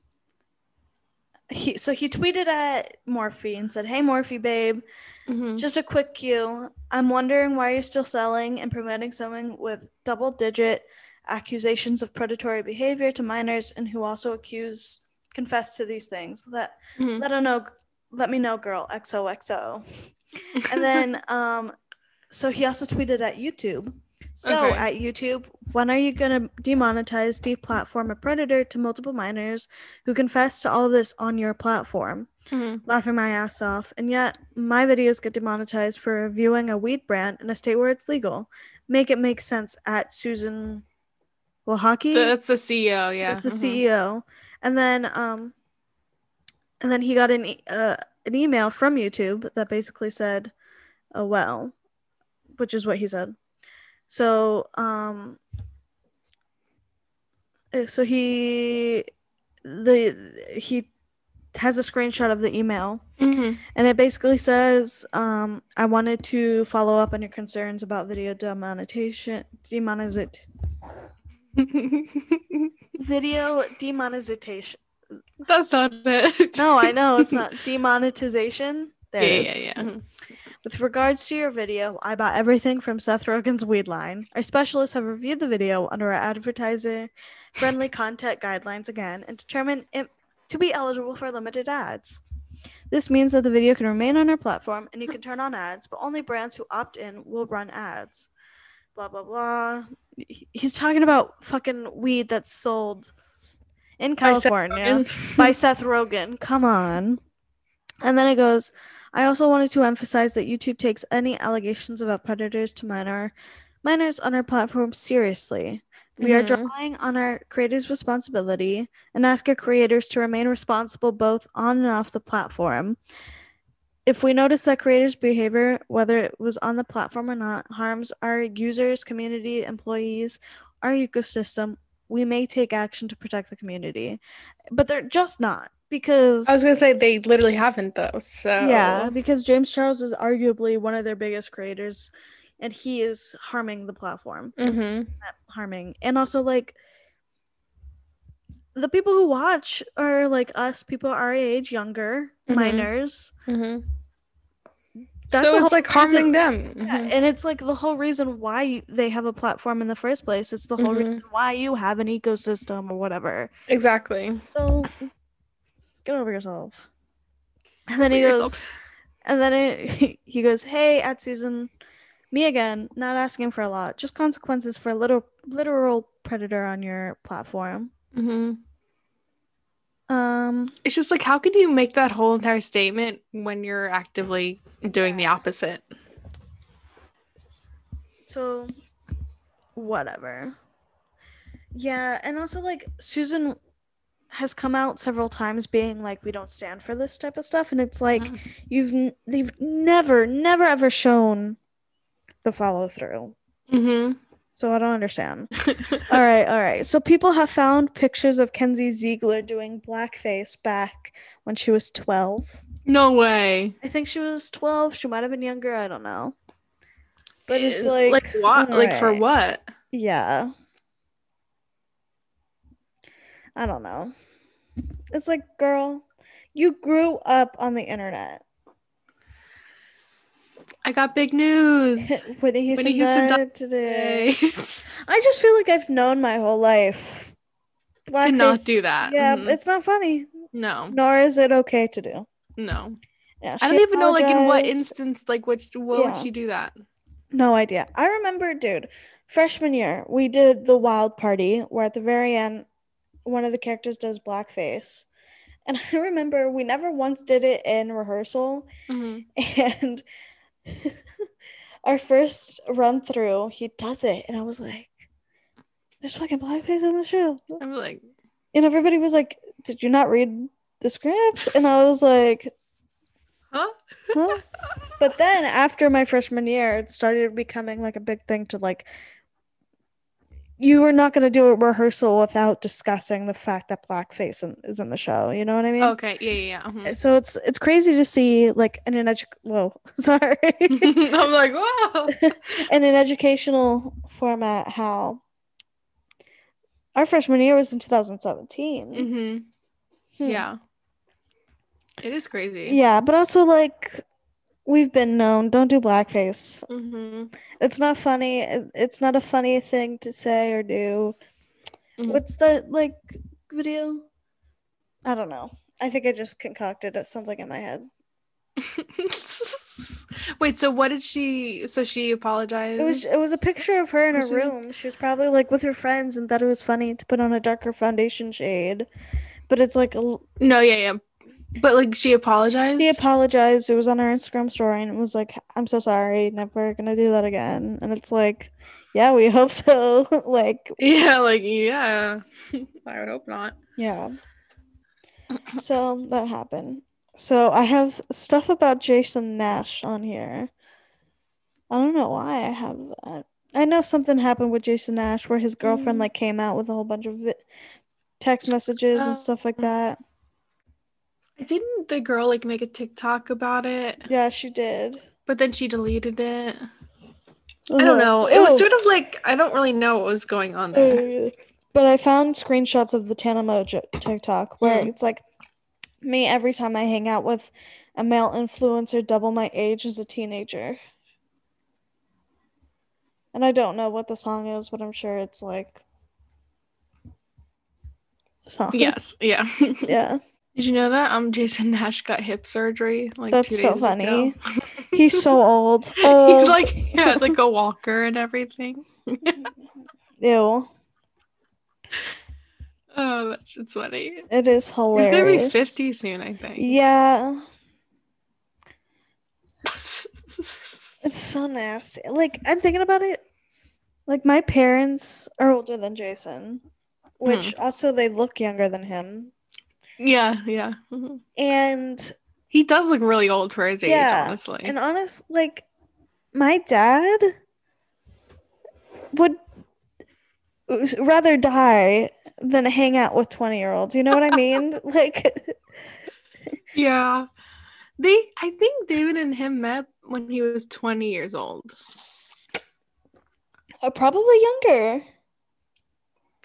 S2: He so he tweeted at Morphe and said, "Hey Morphe, babe,
S1: hmm
S2: just a quick cue. I'm wondering why you're still selling and promoting someone with double-digit accusations of predatory behavior to minors and who also accuse confess to these things. Let
S1: Mhm.
S2: let her know. Let me know, girl. XOXO." And then um, so he also tweeted at YouTube. So
S1: Okay.
S2: at YouTube, when are you gonna demonetize, deplatform a predator to multiple minors who confess to all of this on your platform?
S1: Mhm.
S2: Laughing my ass off, and yet my videos get demonetized for viewing a weed brand in a state where it's legal. Make it make sense at Susan hockey
S1: That's the CEO. Yeah.
S2: It's the
S1: mhm.
S2: CEO. And then um and then he got an e- uh, an email from YouTube that basically said, "Oh well," which is what he said. So um uh, so he the he has a screenshot of the email
S1: Mhm.
S2: and it basically says um I wanted to follow up on your concerns about video demonetization demonetization video demonetization
S1: That's not it.
S2: No, I know it's not demonetization. There
S1: Yeah, yeah, yeah.
S2: With regards to your video, I bought everything from Seth Rogen's weed line. Our specialists have reviewed the video under our advertiser friendly content guidelines again and determined it to be eligible for limited ads. This means that the video can remain on our platform and you can turn on ads, but only brands who opt in will run ads. Blah blah blah. He's talking about fucking weed that's sold in
S1: By Seth
S2: California
S1: Rogen.
S2: by Seth Rogen. Come on. And then it goes, I also wanted to emphasize that YouTube takes any allegations about predators to minor minors on our platform seriously. We are
S1: Mhm.
S2: drawing on our creators' responsibility and ask our creators to remain responsible both on and off the platform. If we notice that creators' behavior, whether it was on the platform or not, harms our users, community, employees, our ecosystem, we may take action to protect the community. But they're just not because
S1: I was gonna say they literally haven't though. So
S2: yeah, because James Charles is arguably one of their biggest creators and he is harming the platform.
S1: hmm
S2: Not harming. And also like the people who watch are like us, people our age, younger,
S1: Mhm.
S2: minors.
S1: hmm
S2: That's
S1: so it's like harming
S2: reason-
S1: them.
S2: Yeah,
S1: Mhm.
S2: and it's like the whole reason why they have a platform in the first place. It's the whole
S1: Mhm.
S2: reason why you have an ecosystem or whatever.
S1: Exactly.
S2: So get over yourself. And then he goes,
S1: yourself-
S2: and then it, he goes, "Hey, at Susan, me again. Not asking for a lot, just consequences for a little literal predator on your platform."
S1: Mhm.
S2: Um,
S1: It's just like, how could you make that whole entire statement when you're actively doing the opposite?
S2: so whatever. Yeah, and also like Susan has come out several times being like we don't stand for this type of stuff and it's like
S1: Mhm.
S2: you've n- they've never never ever shown the follow through.
S1: hmm
S2: So I don't understand. all right, all right. So people have found pictures of Kenzie Ziegler doing blackface back when she was 12.
S1: no way.
S2: I think she was 12. She might have been younger. I don't know. But it's
S1: Uh,
S2: like,
S1: like what? Like for what?
S2: Yeah. I don't know. It's like, girl, you grew up on the internet.
S1: I got big news.
S2: Whitney Houston,
S1: Whitney Houston
S2: died today. I just feel like I've known my whole life.
S1: To not do that,
S2: Yeah,
S1: mhm.
S2: it's not funny.
S1: no,
S2: Nor is it okay to do.
S1: no.
S2: Yeah,
S1: I don't even know, like, in what instance, like, what, what would
S2: Yeah.
S1: she do that?
S2: No idea. I remember, dude, freshman year, we did the wild party where at the very end, one of the characters does blackface. And I remember we never once did it in rehearsal.
S1: hmm
S2: And our first run through, he does it. And I was like, there's fucking blackface in the show.
S1: I'm like,
S2: And everybody was like, did you not read the script? And I was like,
S1: huh?
S2: huh? But then after my freshman year, it started becoming like a big thing to like you were not going to do a rehearsal without discussing the fact that blackface in, is in the show. You know what I mean?
S1: Okay, yeah, yeah, yeah. mhm.
S2: So it's it's crazy to see like in an edu- whoa sorry
S1: I'm like, wow.
S2: in an educational format how our freshman year was in 2017.
S1: hmm
S2: Hmm.
S1: Yeah. It is crazy.
S2: Yeah, but also like we've been known don't do blackface.
S1: hmm
S2: It's not funny. It's not a funny thing to say or do.
S1: Mhm.
S2: What's that like video? I don't know. I think I just concocted it something in my head.
S1: Wait, so what did she? So she apologized.
S2: It was it was a picture of her in her
S1: it?
S2: room. She was probably like with her friends and thought it was funny to put on a darker foundation shade. But it's like a
S1: No, yeah, yeah. But like she apologized.
S2: He apologized. It was on her Instagram story and it was like, I'm so sorry, never gonna do that again. And it's like, yeah, we hope so. like,
S1: yeah, like yeah. I would hope not.
S2: yeah. So that happened. So I have stuff about Jason Nash on here. I don't know why I have that. I know something happened with Jason Nash where his girlfriend
S1: Mm.
S2: like came out with a whole bunch of vi- text messages and stuff like that.
S1: Didn't the girl like make a TikTok about it?
S2: Yeah, she did.
S1: But then she deleted it. I don't know. It
S2: Oh.
S1: was sort of like I don't really know what was going on there.
S2: Uh, But I found screenshots of the Tana Mongeau TikTok where
S1: Mm.
S2: it's like me every time I hang out with a male influencer double my age as a teenager. And I don't know what the song is, but I'm sure it's like song.
S1: Yes, yeah.
S2: yeah.
S1: Did you know that um Jason Nash got hip surgery like
S2: That's
S1: two
S2: so
S1: days
S2: funny.
S1: ago?
S2: He's so old. Old.
S1: He's like yeah, it's like a walker and everything.
S2: Ew.
S1: Oh, that shit's funny.
S2: It is
S1: He's
S2: hilarious.
S1: gonna be fifty soon, I think.
S2: Yeah. It's so nasty. Like I'm thinking about it. Like my parents are older than Jason, which also they look younger than him.
S1: Yeah, yeah. Mhm.
S2: And
S1: He does look really old for his age, honestly.
S2: and honest, like my dad would rather die than hang out with 20 year olds. You know what I mean? like
S1: yeah. They I think David and him met when he was twenty years old.
S2: uh, probably younger.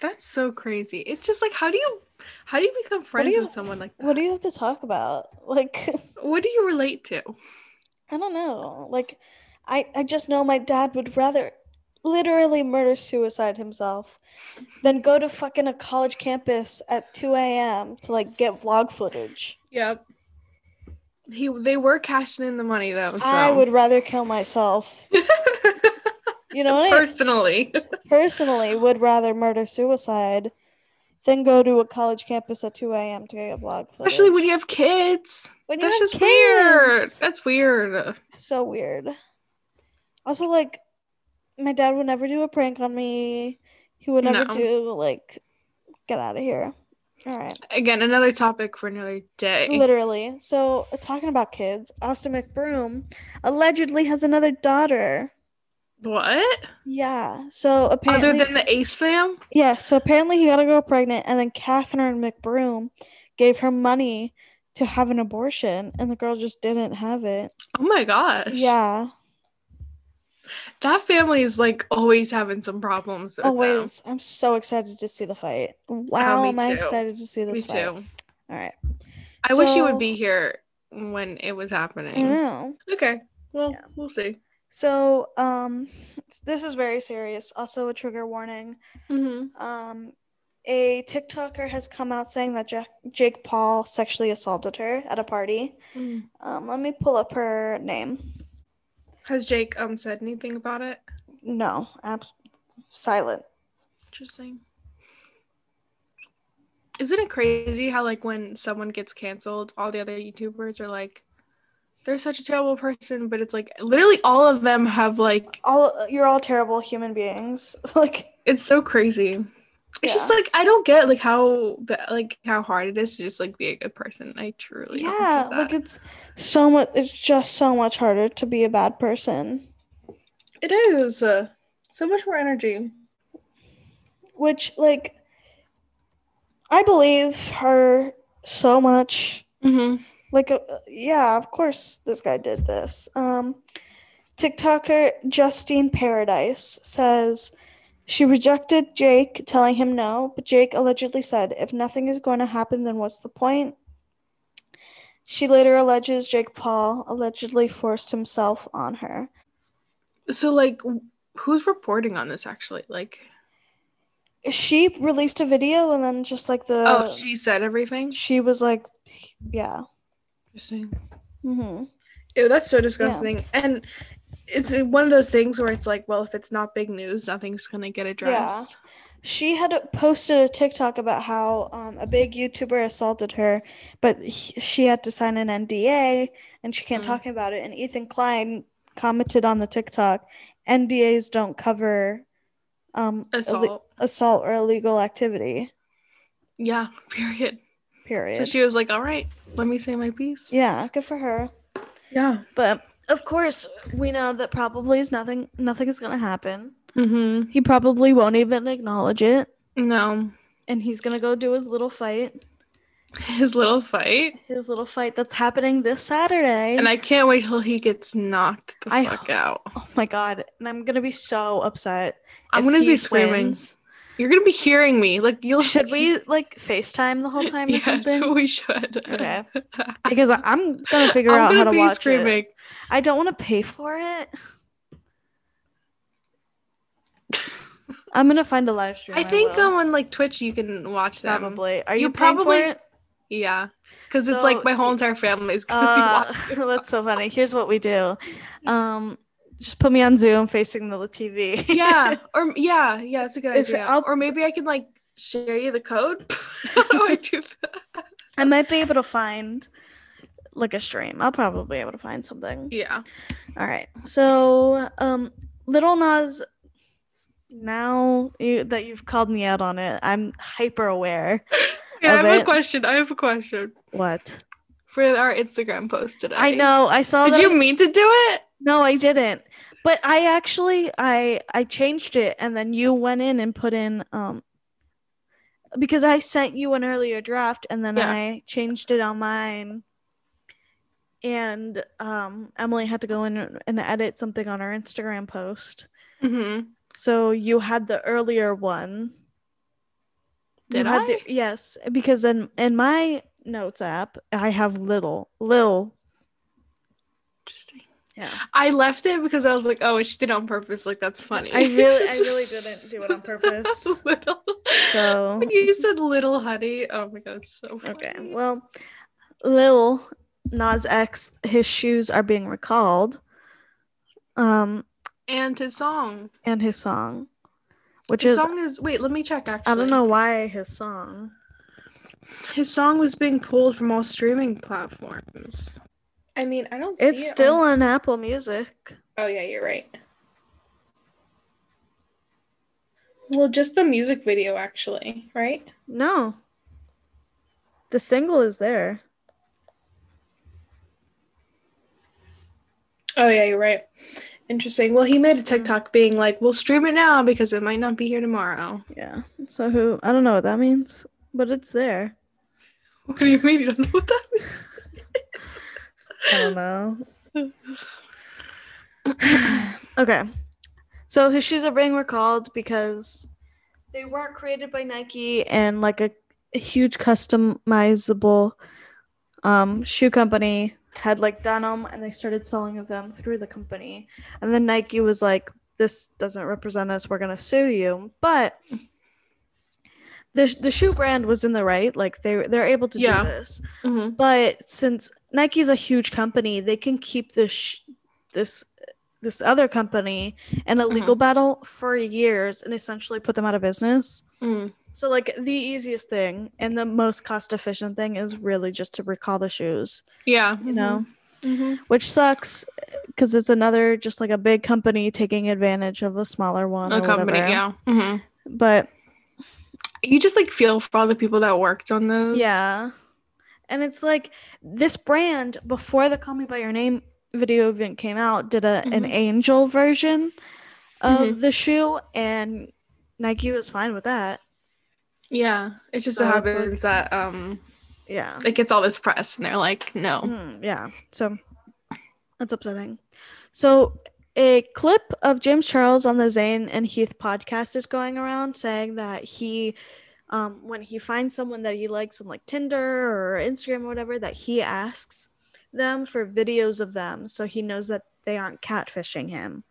S1: That's so crazy. It's just like how do you how do you become friends
S2: you-
S1: with someone like that?
S2: What do you have to talk about? Like
S1: what do you relate to?
S2: I don't know. Like, I I just know my dad would rather literally murder suicide himself than go to fucking a college campus at 2 a.m. to like get vlog footage.
S1: Yep. He they were cashing in the money though. So.
S2: I would rather kill myself. You know what I
S1: personally.
S2: personally would rather murder suicide than go to a college campus at 2 a.m. to get a vlog footage.
S1: Especially when you have kids.
S2: when
S1: That's just weird. That's weird.
S2: so weird. Also, like, my dad would never do a prank on me. He would never
S1: No.
S2: do like, get out of here. All right,
S1: Again, another topic for another day.
S2: literally. So, uh, talking about kids, Austin McBroom allegedly has another daughter.
S1: What?
S2: Yeah. So apparently,
S1: Other than the Ace fam?
S2: yeah. So apparently, he got a girl pregnant, and then Catherine McBroom gave her money to have an abortion, and the girl just didn't have it.
S1: Oh my gosh.
S2: Yeah.
S1: That family is like always having some problems. With them.
S2: Always. I'm so excited to see the fight. Wow,
S1: me
S2: am I
S1: too.
S2: excited to see this
S1: Me
S2: fight.
S1: too.
S2: All right.
S1: I wish you would be here when it was happening.
S2: I know.
S1: Okay. Well,
S2: Yeah.
S1: we'll see.
S2: So, um, this is very serious. Also, a trigger warning.
S1: Mm-hmm.
S2: Um, a TikToker has come out saying that Jack- Jake Paul sexually assaulted her at a party. Um, let me pull up her name.
S1: Has Jake um said anything about it?
S2: No, ab- silent.
S1: Interesting. Isn't it crazy how like when someone gets canceled, all the other YouTubers are like, they're such a terrible person, but it's like literally all of them have like
S2: All you're all terrible human beings. like,
S1: it's so crazy. It's just like I don't get like how like how hard it is to just like be a good person. I truly
S2: yeah, like it's so much. It's just so much harder to be a bad person.
S1: it is uh, so much more energy.
S2: which like I believe her so much.
S1: Mm-hmm.
S2: Like, uh, yeah, of course this guy did this. Um, TikToker Justine Paradise says she rejected Jake, telling him no, but Jake allegedly said, "If nothing is going to happen, then what's the point?" She later alleges Jake Paul allegedly forced himself on her.
S1: So like, who's reporting on this actually? Like,
S2: She released a video, and then just like the
S1: oh, she said everything.
S2: she was like, "Yeah."
S1: Interesting.
S2: Mm-hmm.
S1: Ew, that's so disgusting. And it's one of those things where it's like, well, if it's not big news, nothing's gonna get addressed.
S2: she had posted a TikTok about how um, a big YouTuber assaulted her, but he, she had to sign an NDA and she can't
S1: Mm.
S2: talk about it. And Ethan Klein commented on the TikTok, NDAs don't cover um, illi-
S1: Assault.
S2: assault or illegal activity.
S1: Yeah. Period.
S2: Period.
S1: So she was like, "All right, let me say my piece."
S2: yeah, good for her.
S1: Yeah.
S2: But of course, we know that probably is nothing. Nothing is gonna happen.
S1: Mm-hmm.
S2: He probably won't even acknowledge it,
S1: No.
S2: and he's gonna go do his little fight.
S1: His little fight.
S2: His little fight that's happening this Saturday.
S1: And I can't wait till he gets knocked the
S2: I-
S1: fuck out.
S2: oh my god! And I'm gonna be so upset.
S1: I'm gonna be screaming.
S2: wins.
S1: You're gonna be hearing me. Like you'll
S2: Should we like FaceTime the whole time or
S1: yes,
S2: something?
S1: we should.
S2: Okay. Because I- I'm gonna figure
S1: I'm
S2: out how
S1: gonna
S2: to
S1: be
S2: watch it. I don't want to pay for it. I'm gonna find a live stream.
S1: I think
S2: will.
S1: um, on like Twitch you can watch them.
S2: probably. Are
S1: You
S2: you, paying
S1: probably-
S2: for it?
S1: Yeah, because it's
S2: So,
S1: like my whole entire family is gonna
S2: Uh,
S1: be watching.
S2: that's so funny. Here's what we do. Um, just put me on Zoom facing the TV.
S1: yeah, or yeah, yeah, it's a good
S2: If
S1: idea.
S2: I'll-
S1: Or maybe I can like share you the code. How do I do that?
S2: I might be able to find like a stream. I'll probably be able to find something.
S1: Yeah.
S2: All right. So, um, Little Nas. Now you, that you've called me out on it, I'm hyper aware.
S1: yeah, I have
S2: it.
S1: a question. I have a question
S2: What?
S1: for our Instagram post today.
S2: I know. I saw
S1: Did you mean to do it?
S2: No, I didn't. But I actually I I changed it and then you went in and put in um because I sent you an earlier draft and then
S1: Yeah.
S2: I changed it on mine. And um Emily had to go in and edit something on our Instagram post.
S1: Mm-hmm.
S2: So you had the earlier one.
S1: Did I?
S2: the- yes, because in in my notes app I have little Lil.
S1: Interesting.
S2: Yeah.
S1: I left it because I was like, oh, she did it on purpose. Like that's funny.
S2: I really I really didn't do it on purpose.
S1: little.
S2: So
S1: When you said little honey, oh my god, it's so funny.
S2: Okay, well, Lil Nas X, his shoes are being recalled, um,
S1: and his song.
S2: and his song, which
S1: His
S2: is
S1: song is wait, let me check. Actually,
S2: I don't know why his song.
S1: His song was being pulled from all streaming platforms. I mean, I don't. see
S2: It's
S1: it
S2: still
S1: on-
S2: on Apple Music.
S1: Oh yeah, you're right. Well, just the music video, actually, right?
S2: No, the single is there.
S1: Oh yeah, you're right. Interesting. Well, he made a TikTok being like, "We'll stream it now because it might not be here tomorrow."
S2: Yeah. So who? I don't know what that means, but it's there.
S1: What do you mean? You don't know what that means?
S2: I don't know. okay. So his shoes are being recalled because they weren't created by Nike and like a, a huge customizable um, shoe company had like done them and they started selling them through the company. And then Nike was like, this doesn't represent us. We're going to sue you. But the, the shoe brand was in the right. Like they, they're able to
S1: Yeah.
S2: do this.
S1: hmm
S2: But since Nike's a huge company, they can keep this sh- this this other company in a legal battle for years and essentially put them out of business.
S1: Mm.
S2: So like the easiest thing and the most cost efficient thing is really just to recall the shoes,
S1: Yeah.
S2: you know,
S1: hmm
S2: which sucks because it's another just like a big company taking advantage of a smaller one.
S1: A company.
S2: whatever.
S1: Yeah. hmm
S2: But
S1: You just like feel for all the people that worked on those.
S2: Yeah. And it's like this brand before the Call Me by Your Name video event came out did a an
S1: Mhm.
S2: angel version of
S1: Mhm.
S2: the shoe and Nike was fine with that.
S1: Yeah. It just
S2: So
S1: happens that um
S2: Yeah.
S1: it gets all this press and they're like, no.
S2: Mhm, yeah. So that's upsetting. So a clip of James Charles on the Zane and Heath podcast is going around saying that he um, when he finds someone that he likes on like Tinder or Instagram or whatever, that he asks them for videos of them so he knows that they aren't catfishing him.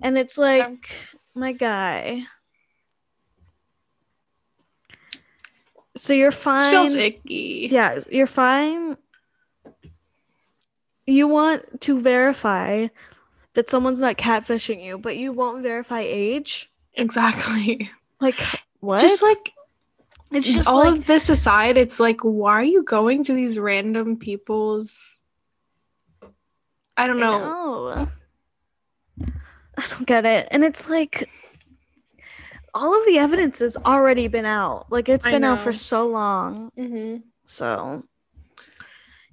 S2: And it's like, my guy. So you're fine.
S1: feels icky.
S2: Yeah, you're fine. You want to verify that someone's not catfishing you, but you won't verify age.
S1: Exactly.
S2: Like what?
S1: Just like
S2: it's just
S1: all
S2: like
S1: of this aside, it's like, why are you going to these random people's? I don't
S2: I
S1: know.
S2: know. I don't get it. And it's like all of the evidence has already been out. Like it's been out for so long.
S1: hmm
S2: So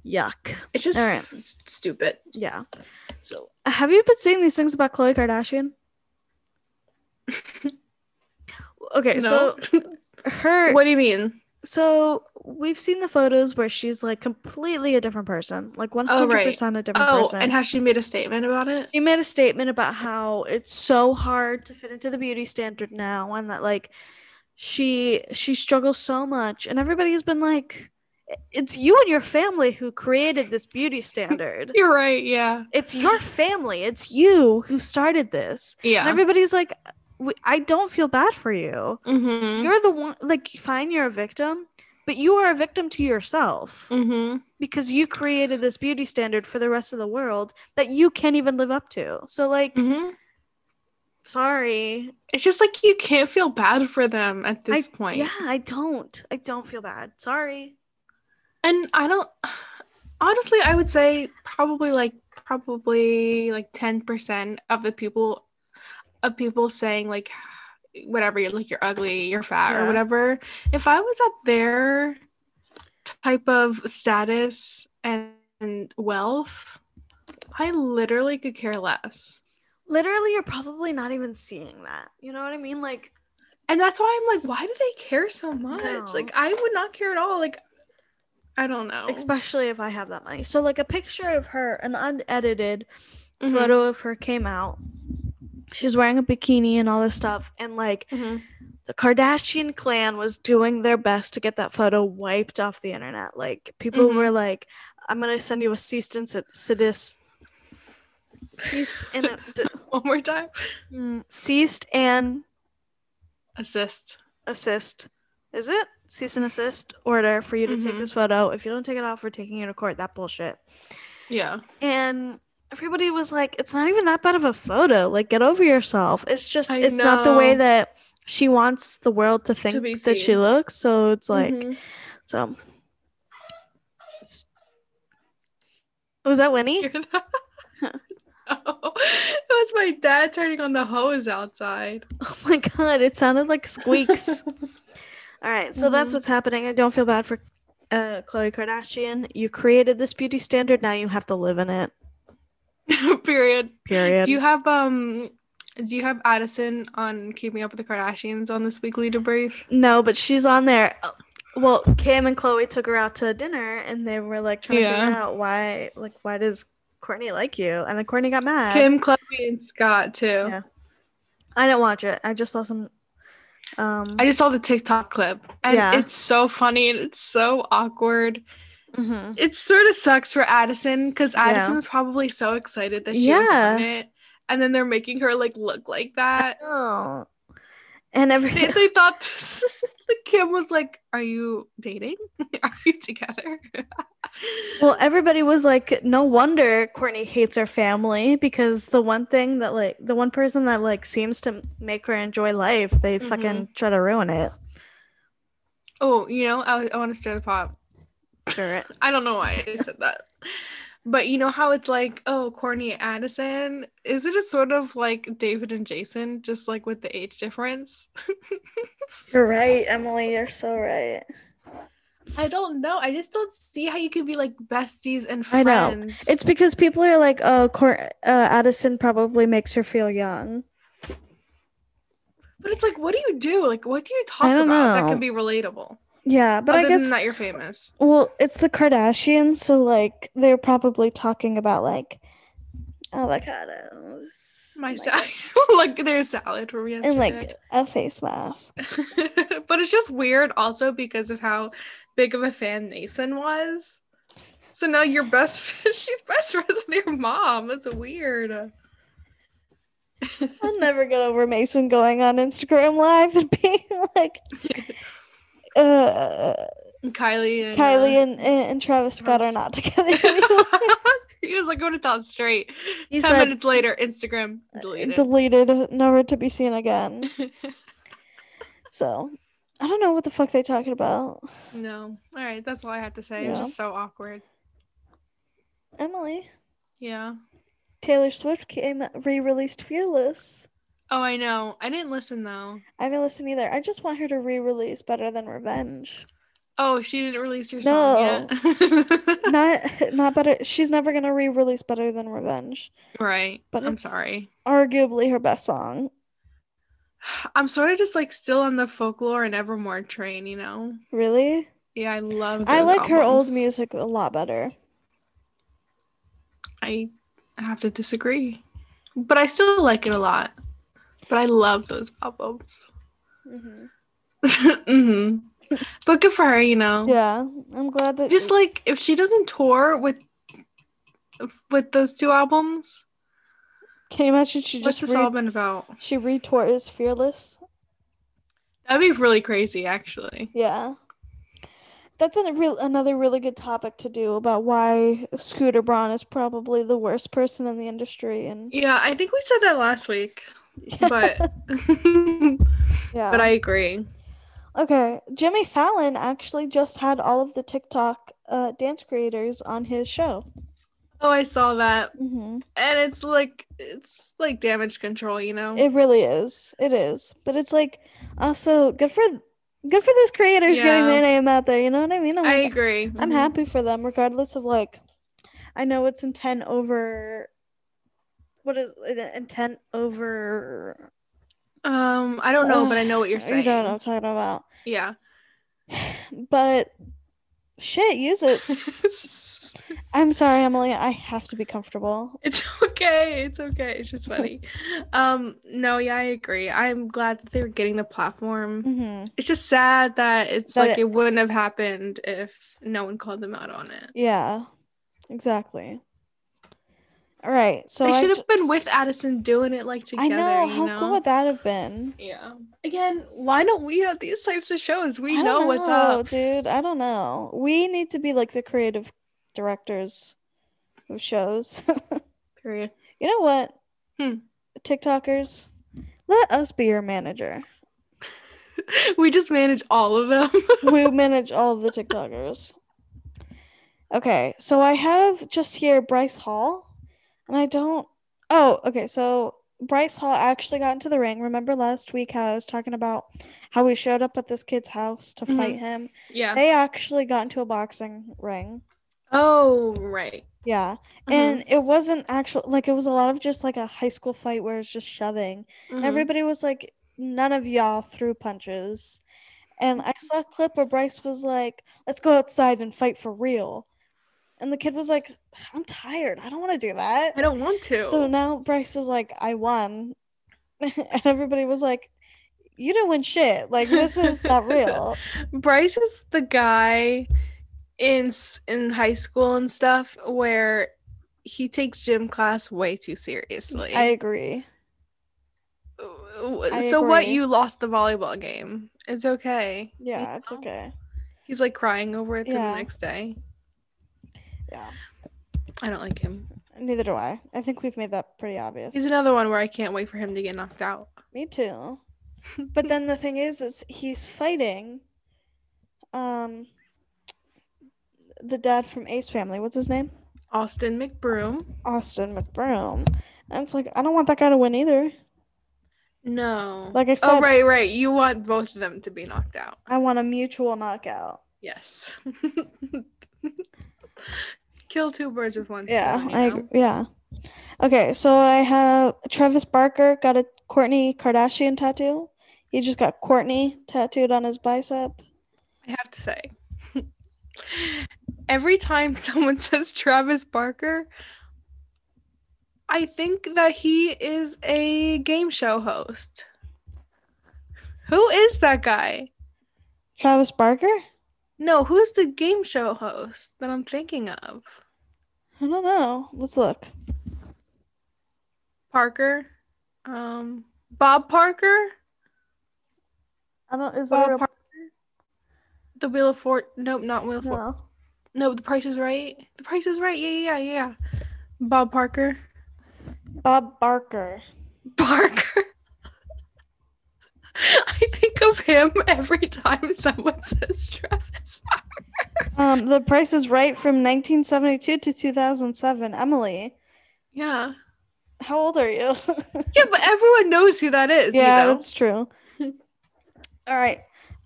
S2: yuck.
S1: It's just
S2: right.
S1: stupid.
S2: Yeah. So have you been seeing these things about Khloe Kardashian? Okay,
S1: No.
S2: so her
S1: what do you mean?
S2: so we've seen the photos where she's like completely a different person. Like 100%
S1: Oh,
S2: a different
S1: Oh,
S2: person.
S1: and has she made a statement about it?
S2: She made a statement about how it's so hard to fit into the beauty standard now and that like she she struggles so much and everybody's been like it's you and your family who created this beauty standard.
S1: You're right. Yeah.
S2: it's your family. It's you who started this. And
S1: Yeah.
S2: everybody's like I don't feel bad for you.
S1: mm-hmm.
S2: You're the one like fine you're a victim, but you are a victim to yourself
S1: Mm-hmm.
S2: because you created this beauty standard for the rest of the world that you can't even live up to. So like
S1: Mm-hmm.
S2: sorry.
S1: It's just like you can't feel bad for them at this
S2: I,
S1: point.
S2: Yeah, I don't. I don't feel bad. Sorry.
S1: And I don't honestly I would say probably like probably like 10% of the people of people saying like whatever you're like you're ugly, you're fat
S2: Yeah.
S1: or whatever. If I was at their type of status and, and wealth, I literally could care less.
S2: Literally, you're probably not even seeing that. You know what I mean? Like,
S1: And that's why I'm like, why do they care so much?
S2: No.
S1: Like I would not care at all. Like I don't know.
S2: especially if I have that money. So, like, a picture of her, an unedited
S1: Mhm.
S2: photo of her came out. She's wearing a bikini and all this stuff. And, like,
S1: Mhm.
S2: the Kardashian clan was doing their best to get that photo wiped off the internet. Like, people
S1: Mhm.
S2: were like, I'm going to send you a cease and sedis. Cease and d-
S1: One more time.
S2: mm, ceased and
S1: Assist.
S2: assist. Is it cease and assist order for you to take
S1: Mhm.
S2: this photo? If you don't take it off, we're taking you to court. That bullshit.
S1: Yeah.
S2: And everybody was like, "It's not even that bad of a photo. Like, get over yourself. It's just,
S1: I
S2: it's not the way that she wants the world to think
S1: be
S2: that she looks. So it's like,
S1: Mhm.
S2: so. Was that Winnie?
S1: No. It was my dad turning on the hose outside.
S2: Oh my god, it sounded like squeaks. All right, so that's
S1: Mhm.
S2: what's happening. I don't feel bad for uh, Khloe Kardashian. You created this beauty standard. Now you have to live in it.
S1: Period.
S2: Period.
S1: Do you have um do you have Addison on Keeping Up with the Kardashians on this weekly debrief?
S2: no, but she's on there. Well, Kim and Khloe took her out to dinner, and they were like trying to figure out why, like, why does Kourtney like you? And then Kourtney got mad.
S1: Kim, Khloe, and Scott too.
S2: Yeah. I didn't watch it. I just saw some. Um,
S1: I just saw the TikTok clip and
S2: Yeah.
S1: it's so funny and it's so awkward.
S2: mhm.
S1: It sort of sucks for Addison because
S2: Yeah.
S1: Addison's probably so excited that she was
S2: Yeah.
S1: on it. And then they're making her like look like that.
S2: Oh, and every
S1: they, they thought the Kim was like, Are you dating? Are you together?
S2: Well, everybody was like, no wonder Kourtney hates her family because the one thing that like the one person that like seems to make her enjoy life, they
S1: Mm-hmm.
S2: fucking try to ruin it.
S1: oh, you know, I, I want to stir the pot.
S2: Sure it.
S1: I don't know why I said that. But you know how it's like, oh, Kourtney Addison? Is it a sort of like David and Jason, just like with the age difference?
S2: You're right, Emily. You're so right.
S1: I don't know. I just don't see how you can be like besties and friends.
S2: I know. It's because people are like, oh, Court- uh, Addison probably makes her feel young.
S1: but it's like, what do you do? Like, what do you talk about
S2: don't
S1: that can be relatable?
S2: Yeah, but
S1: Other
S2: I guess
S1: than that, you're famous.
S2: well, it's the Kardashians, so like they're probably talking about like avocados,
S1: My salad, like their salad from yesterday.
S2: and like a face mask.
S1: but it's just weird also because of how big of a fan Mason was. So now your best she's best friends with your mom. That's weird.
S2: I'll never get over Mason going on Instagram Live and being like, uh,
S1: Kylie and
S2: Kylie
S1: uh,
S2: and, and, Travis Scott are not together anymore.
S1: he was like going to tell straight.
S2: He
S1: Ten
S2: said,
S1: minutes later, Instagram deleted.
S2: deleted, never to be seen again. So I don't know what the fuck they talking about.
S1: No. All right, that's all I had to say. It was just so awkward.
S2: Emily,
S1: Yeah.
S2: Taylor Swift came re-released Fearless.
S1: Oh, I know. I didn't listen though.
S2: I haven't listened either. I just want her to re-release Better Than Revenge.
S1: Oh, she didn't release her
S2: No.
S1: song yet.
S2: Not not better. She's never gonna re-release Better Than Revenge.
S1: right.
S2: But
S1: I'm sorry.
S2: Arguably her best song.
S1: I'm sort of just like still on the folklore and Evermore train, you know?
S2: Really?
S1: Yeah, I love
S2: I like her old music a lot better.
S1: I have to disagree. But I still like it a lot. But I love those albums.
S2: hmm
S1: hmm But good for her, you know.
S2: Yeah, I'm glad that
S1: Just like if she doesn't tour with with those two albums,
S2: Can you imagine she
S1: what's
S2: just
S1: this
S2: re-
S1: all been about?
S2: she retours Fearless?
S1: That'd be really crazy, actually.
S2: Yeah. That's a real another really good topic to do about why Scooter Braun is probably the worst person in the industry and
S1: Yeah, I think we said that last week, but
S2: yeah.
S1: but I agree.
S2: Okay, Jimmy Fallon actually just had all of the TikTok uh, dance creators on his show.
S1: Oh, I saw that,
S2: hmm
S1: and it's like it's like damage control, you know.
S2: It really is. It is, but it's like also good for good for those creators getting their name out there. You know what I mean? I'm,
S1: I
S2: like-
S1: agree.
S2: I'm
S1: Mhm.
S2: happy for them, regardless of like. I know it's intent over. What is? Intent over?
S1: Um, I don't know, but I know what you're saying
S2: You
S1: saying.
S2: know what I'm talking about.
S1: Yeah.
S2: But shit, use it. I'm sorry, Emily. I have to be comfortable.
S1: It's okay. It's okay. It's just funny. um, no, yeah, I agree. I'm glad that they were getting the platform.
S2: hmm
S1: It's just sad that it's
S2: That
S1: like
S2: it-
S1: it, wouldn't have happened if no one called them out on it.
S2: Yeah, exactly. All right, so
S1: they
S2: I,
S1: should have been with Addison doing it like together.
S2: I know
S1: you
S2: how
S1: know?
S2: cool would that have been.
S1: Yeah. Again, why don't we have these types of shows? We
S2: I
S1: know,
S2: don't
S1: what's
S2: know,
S1: up.
S2: dude. I don't know. We need to be like the creative directors of shows.
S1: Period.
S2: you know what?
S1: Hmm.
S2: TikTokers, let us be your manager.
S1: we just manage all of them.
S2: we manage all of the TikTokers. Okay, so I have just here Bryce Hall, and I don't. Oh, okay. So Bryce Hall actually got into the ring. Remember last week how I was talking about how we showed up at this kid's house to
S1: Mhm.
S2: fight him?
S1: yeah.
S2: They actually got into a boxing ring.
S1: Oh, right.
S2: Yeah,
S1: Mhm,
S2: and it wasn't actual like it was a lot of just like a high school fight where it's just shoving.
S1: Mhm.
S2: everybody was like, none of y'all threw punches. And I saw a clip where Bryce was like, let's go outside and fight for real. And the kid was like, I'm tired. I don't want to do that.
S1: I don't want to.
S2: So now Bryce is like, I won. and everybody was like, you didn't win shit. Like, this is not real.
S1: Bryce is the guy in in high school and stuff where he takes gym class way too seriously.
S2: I agree. I
S1: so what?
S2: agree.
S1: You lost the volleyball game. It's okay. you
S2: Yeah, it's okay.
S1: He's like crying over it
S2: Yeah.
S1: the next day.
S2: Yeah.
S1: I don't like him.
S2: Neither do I. I think we've made that pretty obvious.
S1: He's another one where I can't wait for him to get knocked out.
S2: Me too. But then the thing is, is he's fighting um the dad from Ace Family. What's his name?
S1: Austin McBroom.
S2: Austin McBroom. And it's like I don't want that guy to win either.
S1: No.
S2: Like I said.
S1: oh right, right. You want both of them to be knocked out.
S2: I want a mutual knockout.
S1: Yes. Kill two birds with one
S2: Yeah,
S1: stone.
S2: I yeah. Okay, so I have Travis Barker got a Kourtney Kardashian tattoo. He just got Kourtney tattooed on his bicep.
S1: I have to say, every time someone says Travis Barker, I think that he is a game show host. Who is that guy?
S2: Travis Barker?
S1: No, who's the game show host that I'm thinking of?
S2: I don't know. Let's look.
S1: Parker? Um, Bob Parker?
S2: I don't. Is
S1: Bob
S2: real?
S1: Parker? The Wheel of Fort? Nope, not Wheel of Fort.
S2: No.
S1: No, The Price is Right. The Price is Right. Yeah, yeah, yeah. yeah. Bob Parker.
S2: Bob Barker.
S1: Barker. I think of him every time someone says Travis Barker.
S2: Um, The Price is Right from 1972 to 2007. Emily,
S1: Yeah.
S2: how old are you?
S1: Yeah, but everyone knows who that is.
S2: yeah,
S1: you know?
S2: that's true. All right.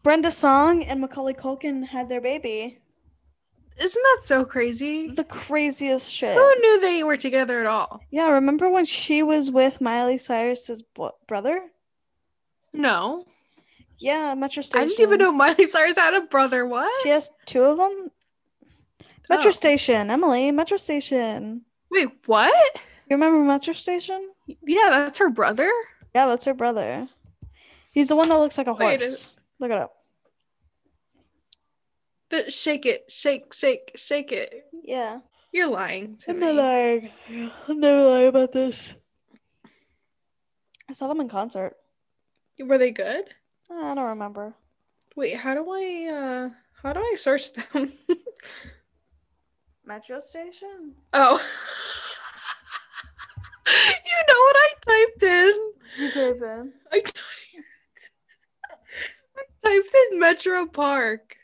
S2: Brenda Song and Macaulay Culkin had their baby.
S1: Isn't that so crazy?
S2: The craziest shit.
S1: Who knew they were together at all?
S2: Yeah, remember when she was with Miley Cyrus's bo- brother?
S1: No.
S2: Yeah, Metro Station.
S1: I didn't even know Miley Cyrus had a brother. What?
S2: She has two of them. Oh. Metro
S1: Oh.
S2: Station, Emily, Metro Station.
S1: Wait, what?
S2: You remember Metro Station?
S1: Yeah, that's her brother?
S2: Yeah, that's her brother. He's the one that looks like a
S1: Wait,
S2: horse. Look it up.
S1: The- shake it, shake, shake, shake it.
S2: Yeah.
S1: You're lying. To
S2: I'm
S1: me.
S2: not lying. I'm never lying about this. I saw them in concert.
S1: Were they good?
S2: I don't remember.
S1: Wait, how do I uh how do I search them?
S2: Metro Station?
S1: oh. you know what I typed in?
S2: Did you type in?
S1: I typed, I typed in Metro Park.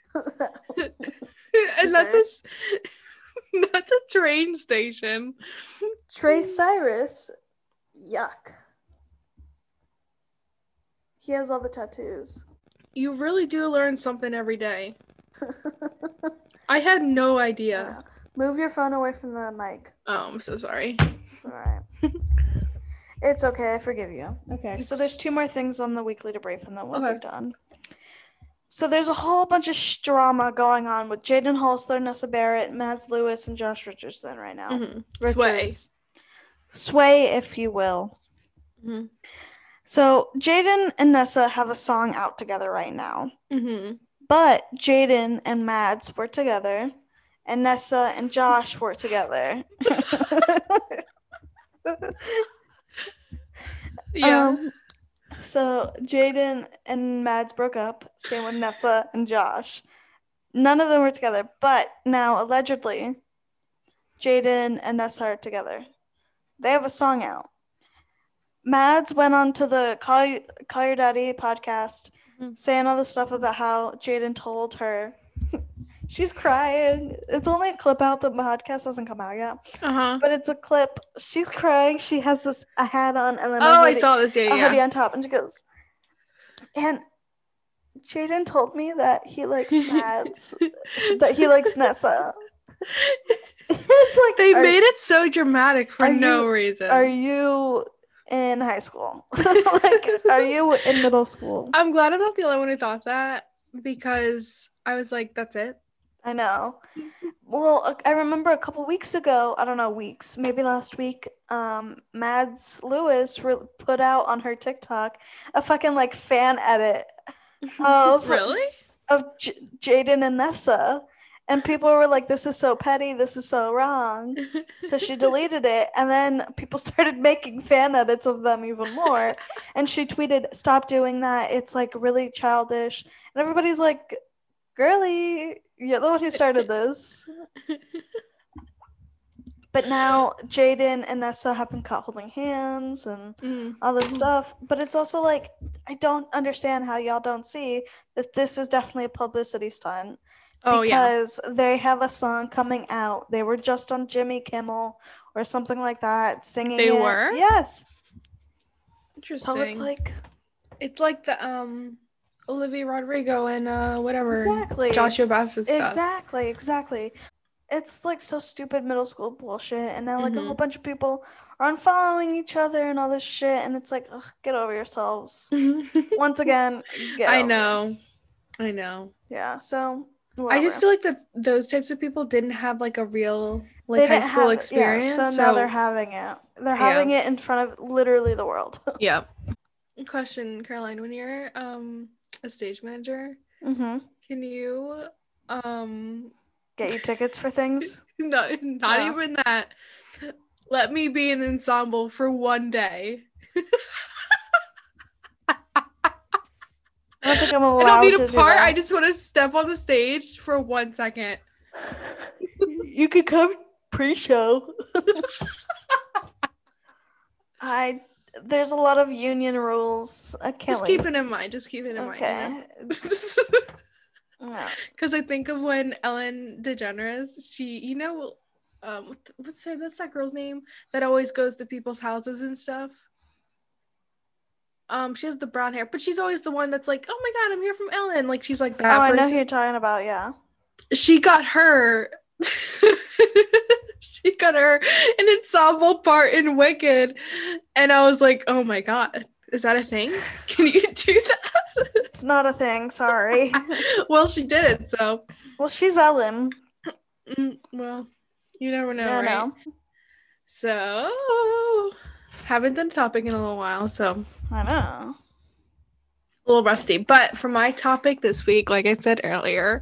S1: and that's a, that's a train station.
S2: Trace Cyrus. Yuck. He has all the tattoos.
S1: You really do learn something every day. I had no idea.
S2: Move your phone away from the mic.
S1: Oh, I'm so sorry.
S2: It's all right. it's okay. I forgive you. Okay. So there's two more things on the weekly debrief, and then we'll
S1: Okay.
S2: be done. So there's a whole bunch of sh- drama going on with Jaden Hossler, Nessa Barrett, Mads Lewis, and Josh Richardson right now.
S1: Mhm. Sway.
S2: Sway, if you will.
S1: Mhm.
S2: So Jaden and Nessa have a song out together right now.
S1: Mhm.
S2: But Jaden and Mads were together, and Nessa and Josh were together.
S1: Yeah.
S2: Um, so Jaden and Mads broke up. Same with Nessa and Josh. None of them were together, but now allegedly, Jaden and Nessa are together. They have a song out. Mads went on to the Call, You- Call Your Daddy podcast
S1: Mhm.
S2: saying all the stuff about how Jaden told her. She's crying. It's only a clip out. The podcast hasn't come out yet,
S1: Uh-huh.
S2: but it's a clip. She's crying. She has this a hat on and then a
S1: Oh, I
S2: hoodie-
S1: saw this. Yeah,
S2: a hoodie on top, and she goes, and Jaden told me that he likes Mads, that he likes Nessa. it's like
S1: They
S2: are,
S1: made it so dramatic for no
S2: you-
S1: reason.
S2: Are you in high school? like, are you in middle school?
S1: I'm glad I'm not the only one who thought that because I was like, that's it.
S2: I know. Well, uh, I remember a couple weeks ago, I don't know, weeks, maybe last week, um, Mads Lewis re- put out on her TikTok a fucking like fan edit of
S1: really?
S2: of J- Jaden and Nessa. And people were like, this is so petty, this is so wrong. So she deleted it, and then people started making fan edits of them even more. And she tweeted, Stop doing that. It's like really childish. And everybody's like, Girly, you're the one who started this. But now Jaden and Nessa have been caught holding hands and
S1: Mm.
S2: all this stuff. But it's also like, I don't understand how y'all don't see that this is definitely a publicity stunt
S1: Oh yeah.
S2: because they have a song coming out. They were just on Jimmy Kimmel or something like that, singing.
S1: They
S2: it.
S1: were?
S2: Yes.
S1: Interesting.
S2: So it's like
S1: it's like the um Olivia Rodrigo and uh whatever
S2: exactly
S1: Joshua Bassett stuff.
S2: Exactly, exactly. It's like so stupid middle school bullshit, and now like a
S1: Mhm.
S2: whole bunch of people are unfollowing each other and all this shit, and it's like, ugh, get over yourselves. Once again, get
S1: I
S2: over it.
S1: know. I know.
S2: Yeah. So
S1: I just feel like that those types of people didn't have like a real like
S2: They
S1: high school
S2: have
S1: experience.
S2: Yeah, so, now they're having it. They're
S1: Yeah.
S2: having it in front of literally the world.
S1: yeah. Question, Caroline, when you're um a stage manager,
S2: hmm
S1: can you um
S2: Get you tickets for things.
S1: not not
S2: Yeah.
S1: even that let me be an ensemble for one day.
S2: I don't think I'm
S1: I
S2: allowed
S1: don't need
S2: to
S1: a part. I just want to step on the stage for one second.
S2: you could come pre-show. I there's a lot of union rules. I can't
S1: Just
S2: wait.
S1: keep it in mind. Just keep it in
S2: okay.
S1: mind.
S2: No.
S1: Because I think of when Ellen DeGeneres, she, you know, um, what's her, that's that girl's name that always goes to people's houses and stuff. Um, she has the brown hair, but she's always the one that's like, "Oh my god, I'm here from Ellen." Like she's like that.
S2: Oh, I know who you're talking about. Yeah.
S1: she got her she got her an ensemble part in wicked and i was like oh my god is that a thing can you do that
S2: It's not a thing. Sorry.
S1: well she did it so
S2: well, she's Ellen.
S1: mm, well you never know right
S2: no.
S1: so haven't done topic in a little while so
S2: I know.
S1: a little rusty. But for my topic this week, like I said earlier,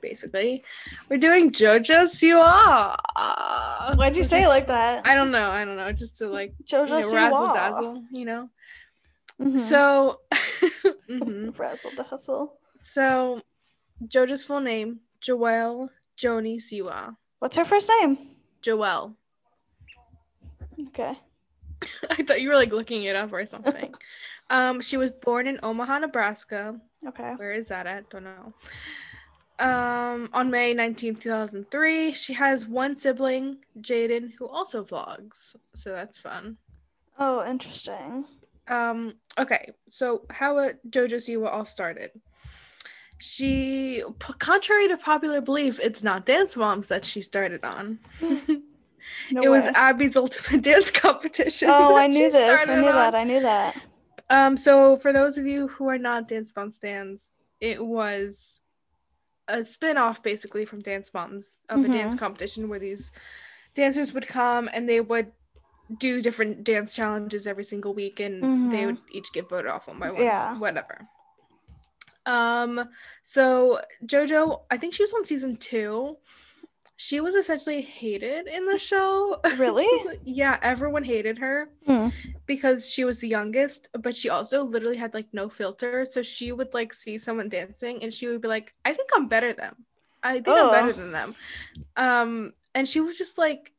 S1: basically, we're doing JoJo Siwa.
S2: Why'd you say it like that?
S1: I don't know. I don't know. Just to like you
S2: Jojo
S1: know, razzle dazzle, you know.
S2: Mhm.
S1: So, mhm.
S2: razzle dazzle.
S1: so JoJo's full name, Joelle Joni Siwa.
S2: What's her first name?
S1: Joelle.
S2: Okay.
S1: I thought you were like looking it up or something. um, she was born in Omaha, Nebraska.
S2: Okay.
S1: Where is that at? Don't know. Um, on May 19, 2003, she has one sibling, Jaden, who also vlogs. So that's fun.
S2: Oh, interesting.
S1: Um, okay, so how JoJo Siwa all started. She, contrary to popular belief, it's not Dance Moms that she started on.
S2: No
S1: it was. Abby's Ultimate Dance Competition.
S2: Oh, I knew this. I knew
S1: on.
S2: that. I knew that.
S1: Um, so for those of you who are not Dance Mom stands, it was a spin-off basically from Dance Moms of a dance competition where these dancers would come and they would do different dance challenges every single week and they
S2: Mhm.
S1: would each get voted off one by one.
S2: Yeah.
S1: Whatever. Um, so Jojo, I think she was on season two. She was essentially hated in the show.
S2: Really?
S1: yeah, everyone hated her
S2: Hmm.
S1: because she was the youngest, but she also literally had like no filter. So she would like see someone dancing and she would be like, I think I'm better than I think I'm
S2: Oh.
S1: better than them. Um, and she was just like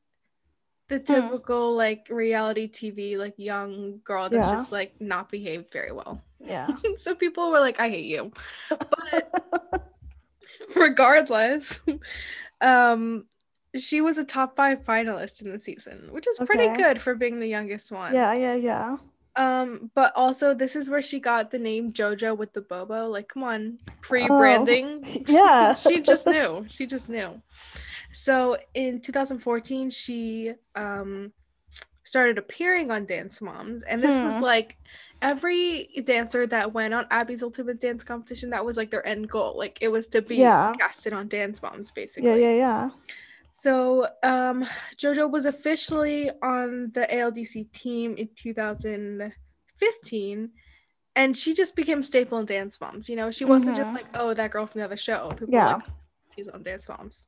S1: the
S2: Hmm.
S1: typical like reality TV like young girl that's
S2: Yeah.
S1: just like not behaved very well.
S2: Yeah.
S1: so people were like, I hate you. But regardless, um she was a top five finalist in the season, which is pretty good for being the youngest one.
S2: Yeah, yeah, yeah.
S1: Um, but also this is where she got the name JoJo with the Bobo. Like, come on, pre-branding.
S2: Oh, yeah.
S1: she just knew. She just knew. So in 2014, she um started appearing on Dance Moms, and this was
S2: Hmm.
S1: like every dancer that went on Abby's Ultimate Dance Competition. That was like their end goal. Like it was to be
S2: Yeah.
S1: casted on Dance Moms, basically.
S2: Yeah, yeah, yeah.
S1: So, um, JoJo was officially on the ALDC team in 2015, and she just became staple in Dance Moms. You know, she wasn't just
S2: Mhm.
S1: like, oh, that girl from the other show. People
S2: Yeah.
S1: like, she's on Dance Moms.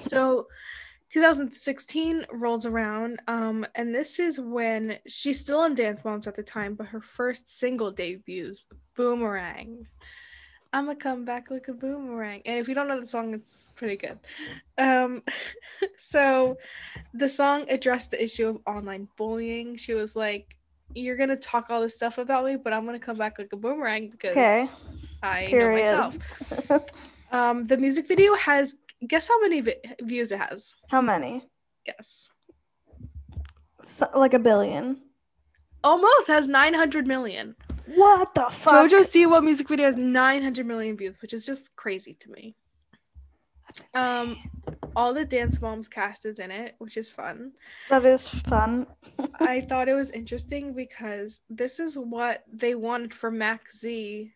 S1: So, 2016 rolls around, um, and this is when she's still on Dance Moms at the time, but her first single debuts, Boomerang. I'ma come back like a boomerang. And if you don't know the song, it's pretty good. Um, so the song addressed the issue of online bullying. She was like, You're gonna talk all this stuff about me, but I'm gonna come back like a boomerang because
S2: Okay.
S1: I
S2: Period.
S1: know myself. Um, the music video has guess how many vi- views it has?
S2: How many?
S1: Guess.
S2: So, like a billion.
S1: Almost has 900 million.
S2: What the fuck?
S1: JoJo Siwa music video has 900 million views, which is just crazy to me. Um, all the Dance Moms cast is in it, which is fun.
S2: That is fun.
S1: I thought it was interesting because this is what they wanted for Mack Z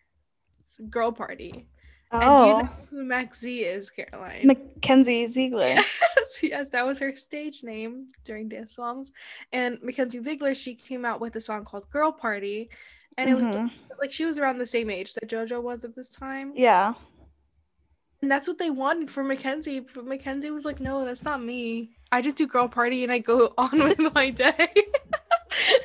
S1: girl party. And do you
S2: Oh,
S1: know who Mack Z is, Caroline?
S2: Mackenzie Ziegler.
S1: yes, yes, that was her stage name during Dance Moms. And Mackenzie Ziegler, she came out with a song called Girl Party. And it was
S2: Mhm.
S1: like she was around the same age that JoJo was at this time.
S2: Yeah.
S1: And that's what they wanted for Mackenzie. But Mackenzie was like, no, that's not me. I just do girl party and I go on with my day.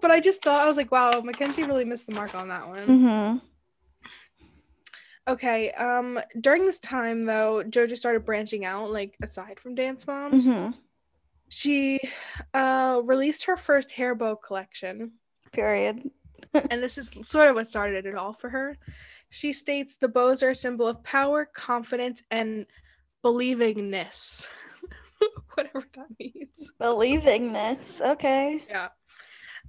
S1: but I just thought, I was like, wow, Mackenzie really missed the mark on that one.
S2: Mm-hmm.
S1: Okay. Um, during this time though, JoJo started branching out, like aside from Dance Moms.
S2: Mm-hmm.
S1: She uh, released her first hair bow collection,
S2: Period.
S1: and this is sort of what started it all for her. She states the bows are a symbol of power, confidence, and believingness. Whatever that means.
S2: Believingness. Okay.
S1: Yeah.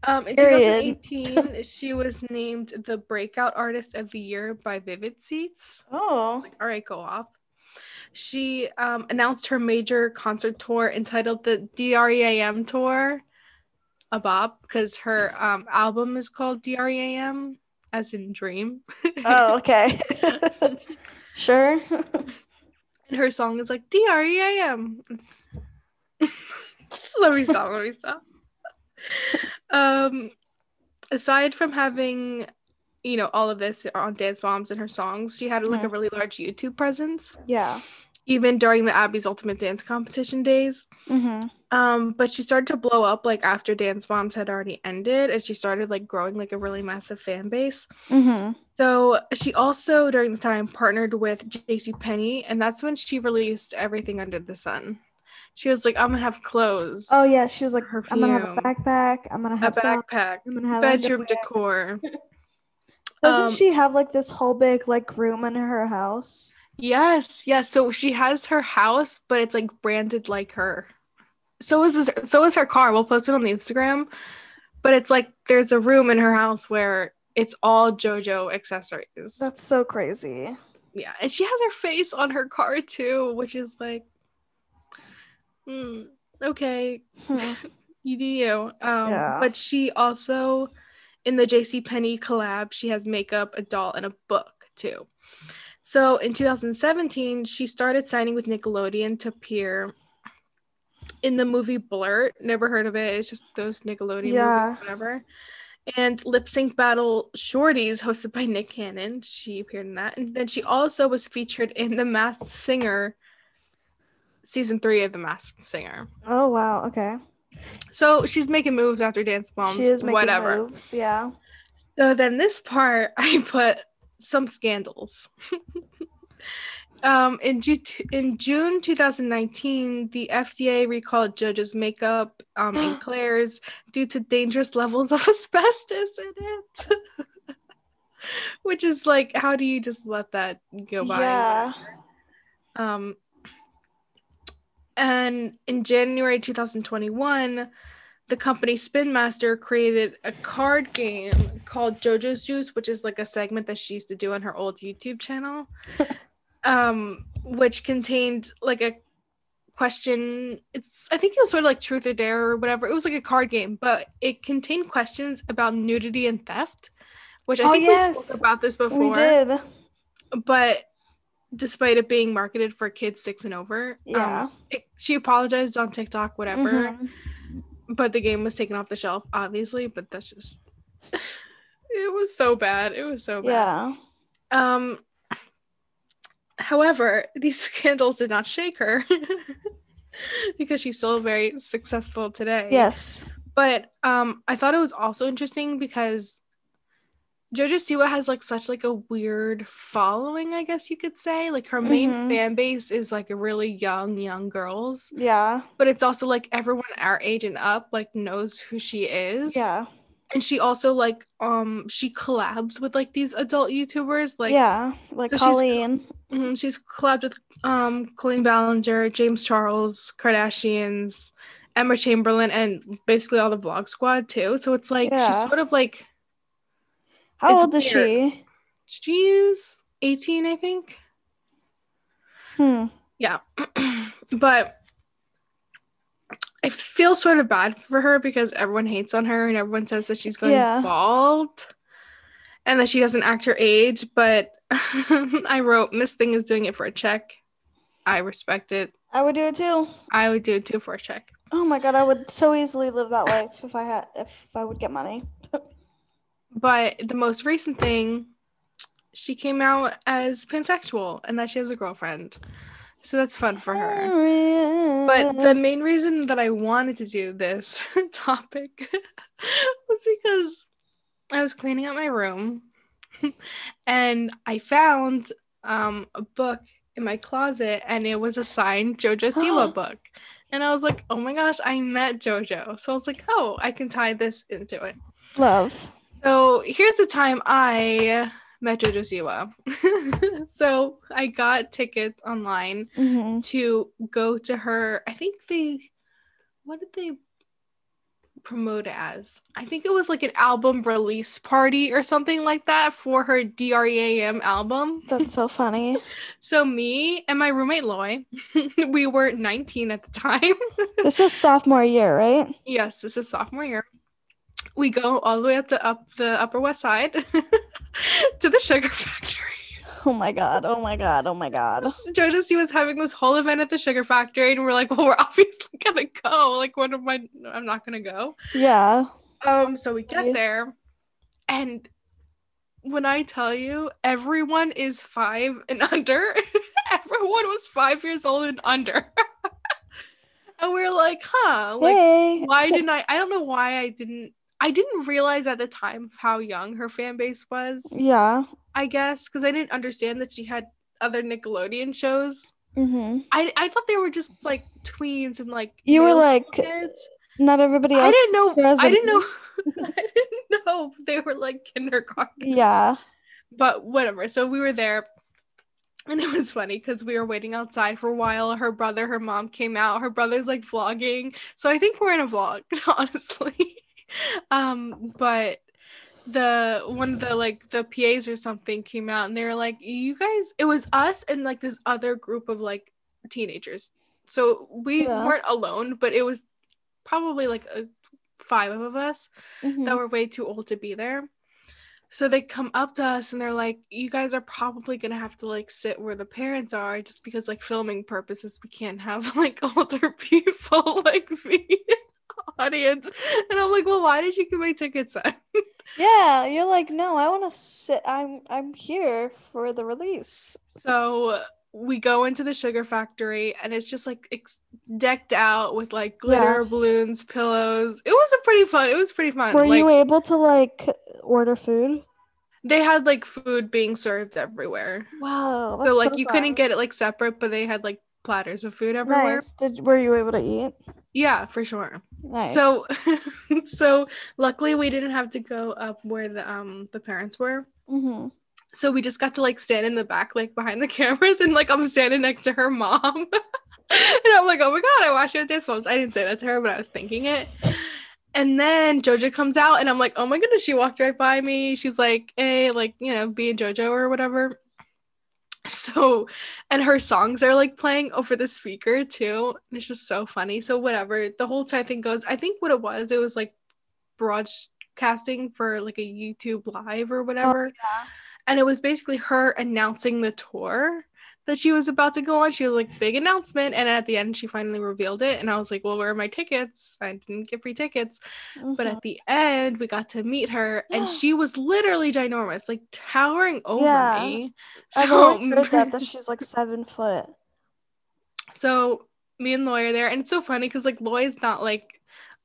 S1: Um, in
S2: Period.
S1: 2018, she was named the Breakout Artist of the Year by Vivid Seats.
S2: Oh.
S1: Like, all right, go off. She um, announced her major concert tour entitled the DREAM Tour, a bop, because her um, album is called DREAM, as in Dream.
S2: Oh, okay. sure.
S1: and her song is like DREAM. It's... let me stop. Let me stop. um, aside from having, you know, all of this on Dance Moms and her songs, she had like a
S2: Mhm.
S1: really large YouTube presence,
S2: yeah.
S1: even during the Abby's Ultimate Dance Competition days.
S2: Mm-hmm.
S1: Um, but she started to blow up like after Dance Moms had already ended, and she started like growing like a really massive fan base.
S2: Mm-hmm.
S1: So she also during this time partnered with JC Penney, and that's when she released everything under the sun. She was like, "I'm gonna have clothes,
S2: Oh yeah, she was like, I'm gonna have a backpack. I'm gonna
S1: a
S2: have some.
S1: backpack,
S2: I'm gonna have
S1: bedroom
S2: underwear."
S1: decor."
S2: Doesn't
S1: Um,
S2: she have like this whole big like room in her house?
S1: Yes, yes. So she has her house, but it's like branded like her. So is this, so is her car. We'll post it on the Instagram. But it's like there's a room in her house where it's all JoJo accessories.
S2: That's so crazy.
S1: yeah, and she has her face on her car too, which is like, hmm, okay, you do you. Um,
S2: Yeah.
S1: but she also, in the J.C. Penney collab, she has makeup, a doll, and a book too. So in 2017, she started signing with Nickelodeon to appear in the movie Blurt. Never heard of it. It's just those Nickelodeon
S2: Yeah.
S1: movies, whatever. And Lip Sync Battle Shorties, hosted by Nick Cannon. She appeared in that. And then she also was featured in The Masked Singer, season three of The Masked Singer.
S2: Oh wow. Okay.
S1: So she's making moves after Dance Moms.
S2: she is making
S1: whatever.
S2: moves. Yeah.
S1: So then this part, I put some scandals. um, in, Ju- in June 2019, the FDA recalled JoJo's makeup um, and Claire's due to dangerous levels of asbestos in it. Which is like, how do you just let that go by?
S2: Yeah.
S1: Um, and in January 2021, the company Spin Master created a card game called JoJo's Juice, which is like a segment that she used to do on her old YouTube channel, um, which contained like a question. It's I think it was sort of like Truth or Dare or whatever. It was like a card game, but it contained questions about nudity and theft, which I
S2: Oh,
S1: think we spoke about this before
S2: We did.
S1: but despite it being marketed for kids six and over, um,
S2: Yeah.
S1: it, she apologized on TikTok, whatever.
S2: Mhm.
S1: But the game was taken off the shelf, obviously. But that's just, it was so bad. It was so bad.
S2: Yeah.
S1: Um. However, these scandals did not shake her because she's still very successful today.
S2: Yes.
S1: But um, I thought it was also interesting because JoJo Siwa has like such like a weird following, I guess you could say. Like her main
S2: Mhm.
S1: fan base is like a really young, young girls,
S2: Yeah.
S1: but it's also like everyone our age and up like knows who she is.
S2: Yeah.
S1: And she also like um she collabs with like these adult YouTubers. Like
S2: yeah. Like
S1: so she's-
S2: Colleen.
S1: mhm, she's collabed with um Colleen Ballinger, James Charles, Kardashians, Emma Chamberlain, and basically all the vlog squad too. So it's like
S2: Yeah.
S1: she's sort of like
S2: How
S1: it's
S2: old is she?
S1: she's 18, I think.
S2: Hmm.
S1: Yeah. but I feel sort of bad for her because everyone hates on her and everyone says that she's going
S2: Yeah.
S1: bald and that she doesn't act her age. But I wrote, Miss Thing is doing it for a check. I respect it.
S2: I would do it too.
S1: I would do it too for a check.
S2: Oh my god, I would so easily live that life if I had if I would get money.
S1: But the most recent thing, she came out as pansexual and that she has a girlfriend. So that's fun for her. But the main reason that I wanted to do this topic was because I was cleaning out my room and I found um, a book in my closet and it was a signed JoJo Siwa book. And I was like, oh my gosh, I met JoJo. So I was like, oh, I can tie this into it.
S2: Love.
S1: So here's the time I met JoJo Siwa. so I got tickets online
S2: hmm
S1: to go to her. I think they, what did they promote as? I think it was like an album release party or something like that for her DREAM album.
S2: That's so funny.
S1: So me and my roommate Loy, we were 19 at the time.
S2: This is sophomore year, right?
S1: yes, this is sophomore year. We go all the way up to up the Upper West Side to the Sugar Factory.
S2: Oh my god. Oh my god. Oh my god.
S1: Jojo C was having this whole event at the Sugar Factory, and we're like, well, we're obviously gonna go. Like, what am I? I'm not gonna go.
S2: Yeah.
S1: Um, so we get there, and when I tell you, everyone is five and under. everyone was five years old and under. and we are like, huh, like
S2: hey.
S1: why didn't I? I don't know why I didn't. I didn't realize at the time how young her fan base was.
S2: Yeah.
S1: I guess because I didn't understand that she had other Nickelodeon shows.
S2: hmm
S1: I I thought they were just like tweens and like
S2: You were like,
S1: kids.
S2: Not everybody else.
S1: I didn't know. I didn't know. I didn't know they were like kindergarten.
S2: Yeah.
S1: But whatever. So we were there. And it was funny because we were waiting outside for a while. Her brother, her mom came out. Her brother's like vlogging. So I think we're in a vlog, honestly. um, but the one of the like the PAs or something came out and they were like, You guys, it was us and like this other group of like teenagers. So we
S2: Yeah.
S1: weren't alone, but it was probably like a, five of us
S2: Mhm.
S1: that were way too old to be there. So they come up to us and they're like, "You guys are probably gonna have to like sit where the parents are, just because like filming purposes, we can't have like older people like the audience." And I'm like, "Well, why did you get my tickets then?"
S2: Yeah, you're like, no, I want to sit. I'm I'm here for the release.
S1: So we go into the sugar factory and it's just like ex- decked out with like glitter balloons, pillows. It was a pretty fun. It was pretty fun.
S2: Were
S1: like,
S2: you able to like order food?
S1: they had like food being served everywhere.
S2: Wow.
S1: so like you
S2: fun.
S1: couldn't get it like separate, but they had like platters of food everywhere.
S2: Nice. Did were you able to eat?
S1: Yeah, for sure.
S2: Nice.
S1: So so luckily we didn't have to go up where the um the parents were.
S2: hmm
S1: So we just got to like stand in the back like behind the cameras and like I'm standing next to her mom. and I'm like, "Oh my god, I watched it with this once." I didn't say that to her, but I was thinking it. And then Jojo comes out and I'm like, "Oh my goodness, she walked right by me." She's like, "Hey, like, you know, being Jojo or whatever." So, and her songs are like playing over the speaker too. And it's just so funny. So, whatever. The whole time thing goes, I think what it was, it was like broadcasting for like a YouTube live or oh, whatever.
S2: yeah.
S1: And it was basically her announcing the tour that she was about to go on. She was like, big announcement. And at the end, she finally revealed it. And I was like, well, where are my tickets? I didn't get free tickets. But
S2: Mhm.
S1: at the end, we got to meet her, and she was literally ginormous, like towering over
S2: Yeah.
S1: me.
S2: I've always heard that that she's like seven foot.
S1: So me and Loy are there, and it's so funny because like Loy's not like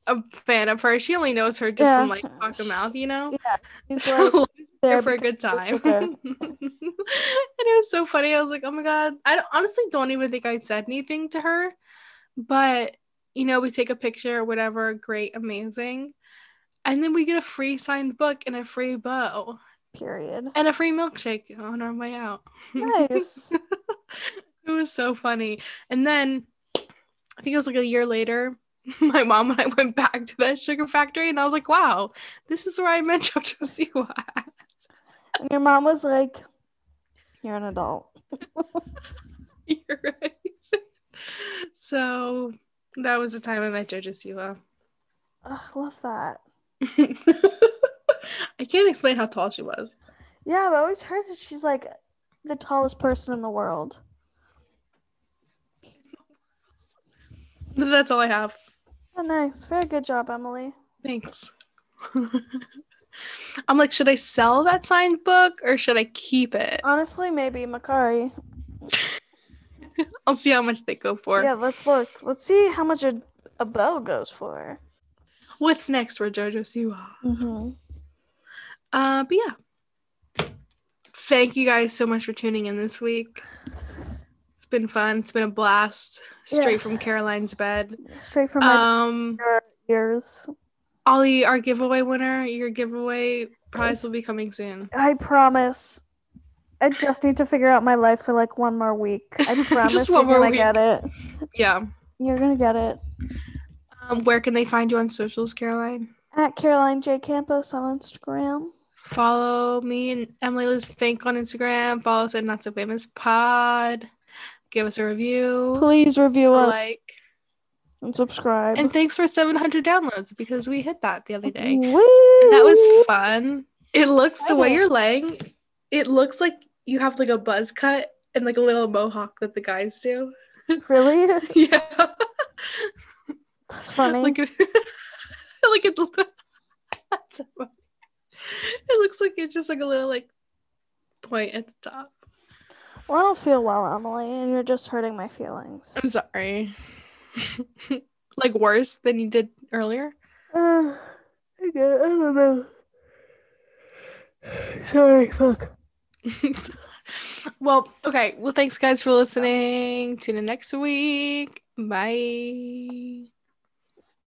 S1: a fan of her. She only knows her just
S2: Yeah.
S1: from like talk of mouth, you know.
S2: Yeah,
S1: So
S2: like
S1: there for a good time. and it was so funny. I was like, oh my god. I honestly don't even think I said anything to her, but you know, we take a picture or whatever. Great, amazing. And then we get a free signed book and a free bow
S2: Period.
S1: and a free milkshake on our way out.
S2: Nice.
S1: it was so funny. And then I think it was like a year later, my mom and I went back to that sugar factory and I was like, wow, this is where I met Jojo Siwa.
S2: And your mom was like, "You're an adult."
S1: You're right. so that was the time I met Jojo Siwa.
S2: Ugh, love that.
S1: I can't explain how tall she was.
S2: Yeah, I've always heard that she's like the tallest person in the world.
S1: That's all I have.
S2: Oh, nice. Very good job, Emily.
S1: Thanks. I'm like, should I sell that signed book or should I keep it?
S2: Honestly, maybe Mercari.
S1: I'll see how much they go for.
S2: Yeah, let's look. Let's see how much a, a bow goes for.
S1: What's next for JoJo Siwa?
S2: Mm-hmm.
S1: Uh, but yeah. Thank you guys so much for tuning in this week. It's been fun. It's been a blast. Straight
S2: Yes.
S1: from Caroline's bed.
S2: Straight from my
S1: Um,
S2: ears.
S1: Ollie, our giveaway winner, your giveaway prize will be coming soon.
S2: I promise. I just need to figure out my life for like one more week. I promise you're gonna
S1: week.
S2: get it.
S1: Yeah.
S2: You're gonna get it.
S1: Um, where can they find you on socials, Caroline?
S2: At Caroline J Campos on Instagram.
S1: Follow me and Emily Liz Fink on Instagram. Follow us at Not So Famous Pod. Give us a review.
S2: Please review
S1: a
S2: us
S1: like.
S2: And subscribe.
S1: And thanks for 700 downloads because we hit that the other day. That was fun. It looks the way you're laying. It looks like you have like a buzz cut and like a little mohawk that the guys do.
S2: really.
S1: Yeah.
S2: That's funny.
S1: like, it- like it. So funny. It looks like it's just like a little like point at the top.
S2: well, I don't feel well, Emily, and you're just hurting my feelings.
S1: I'm sorry. like worse than you did earlier.
S2: Uh, I don't know. Sorry, fuck.
S1: well, okay. Well, thanks guys for listening. Tune in next week. Bye.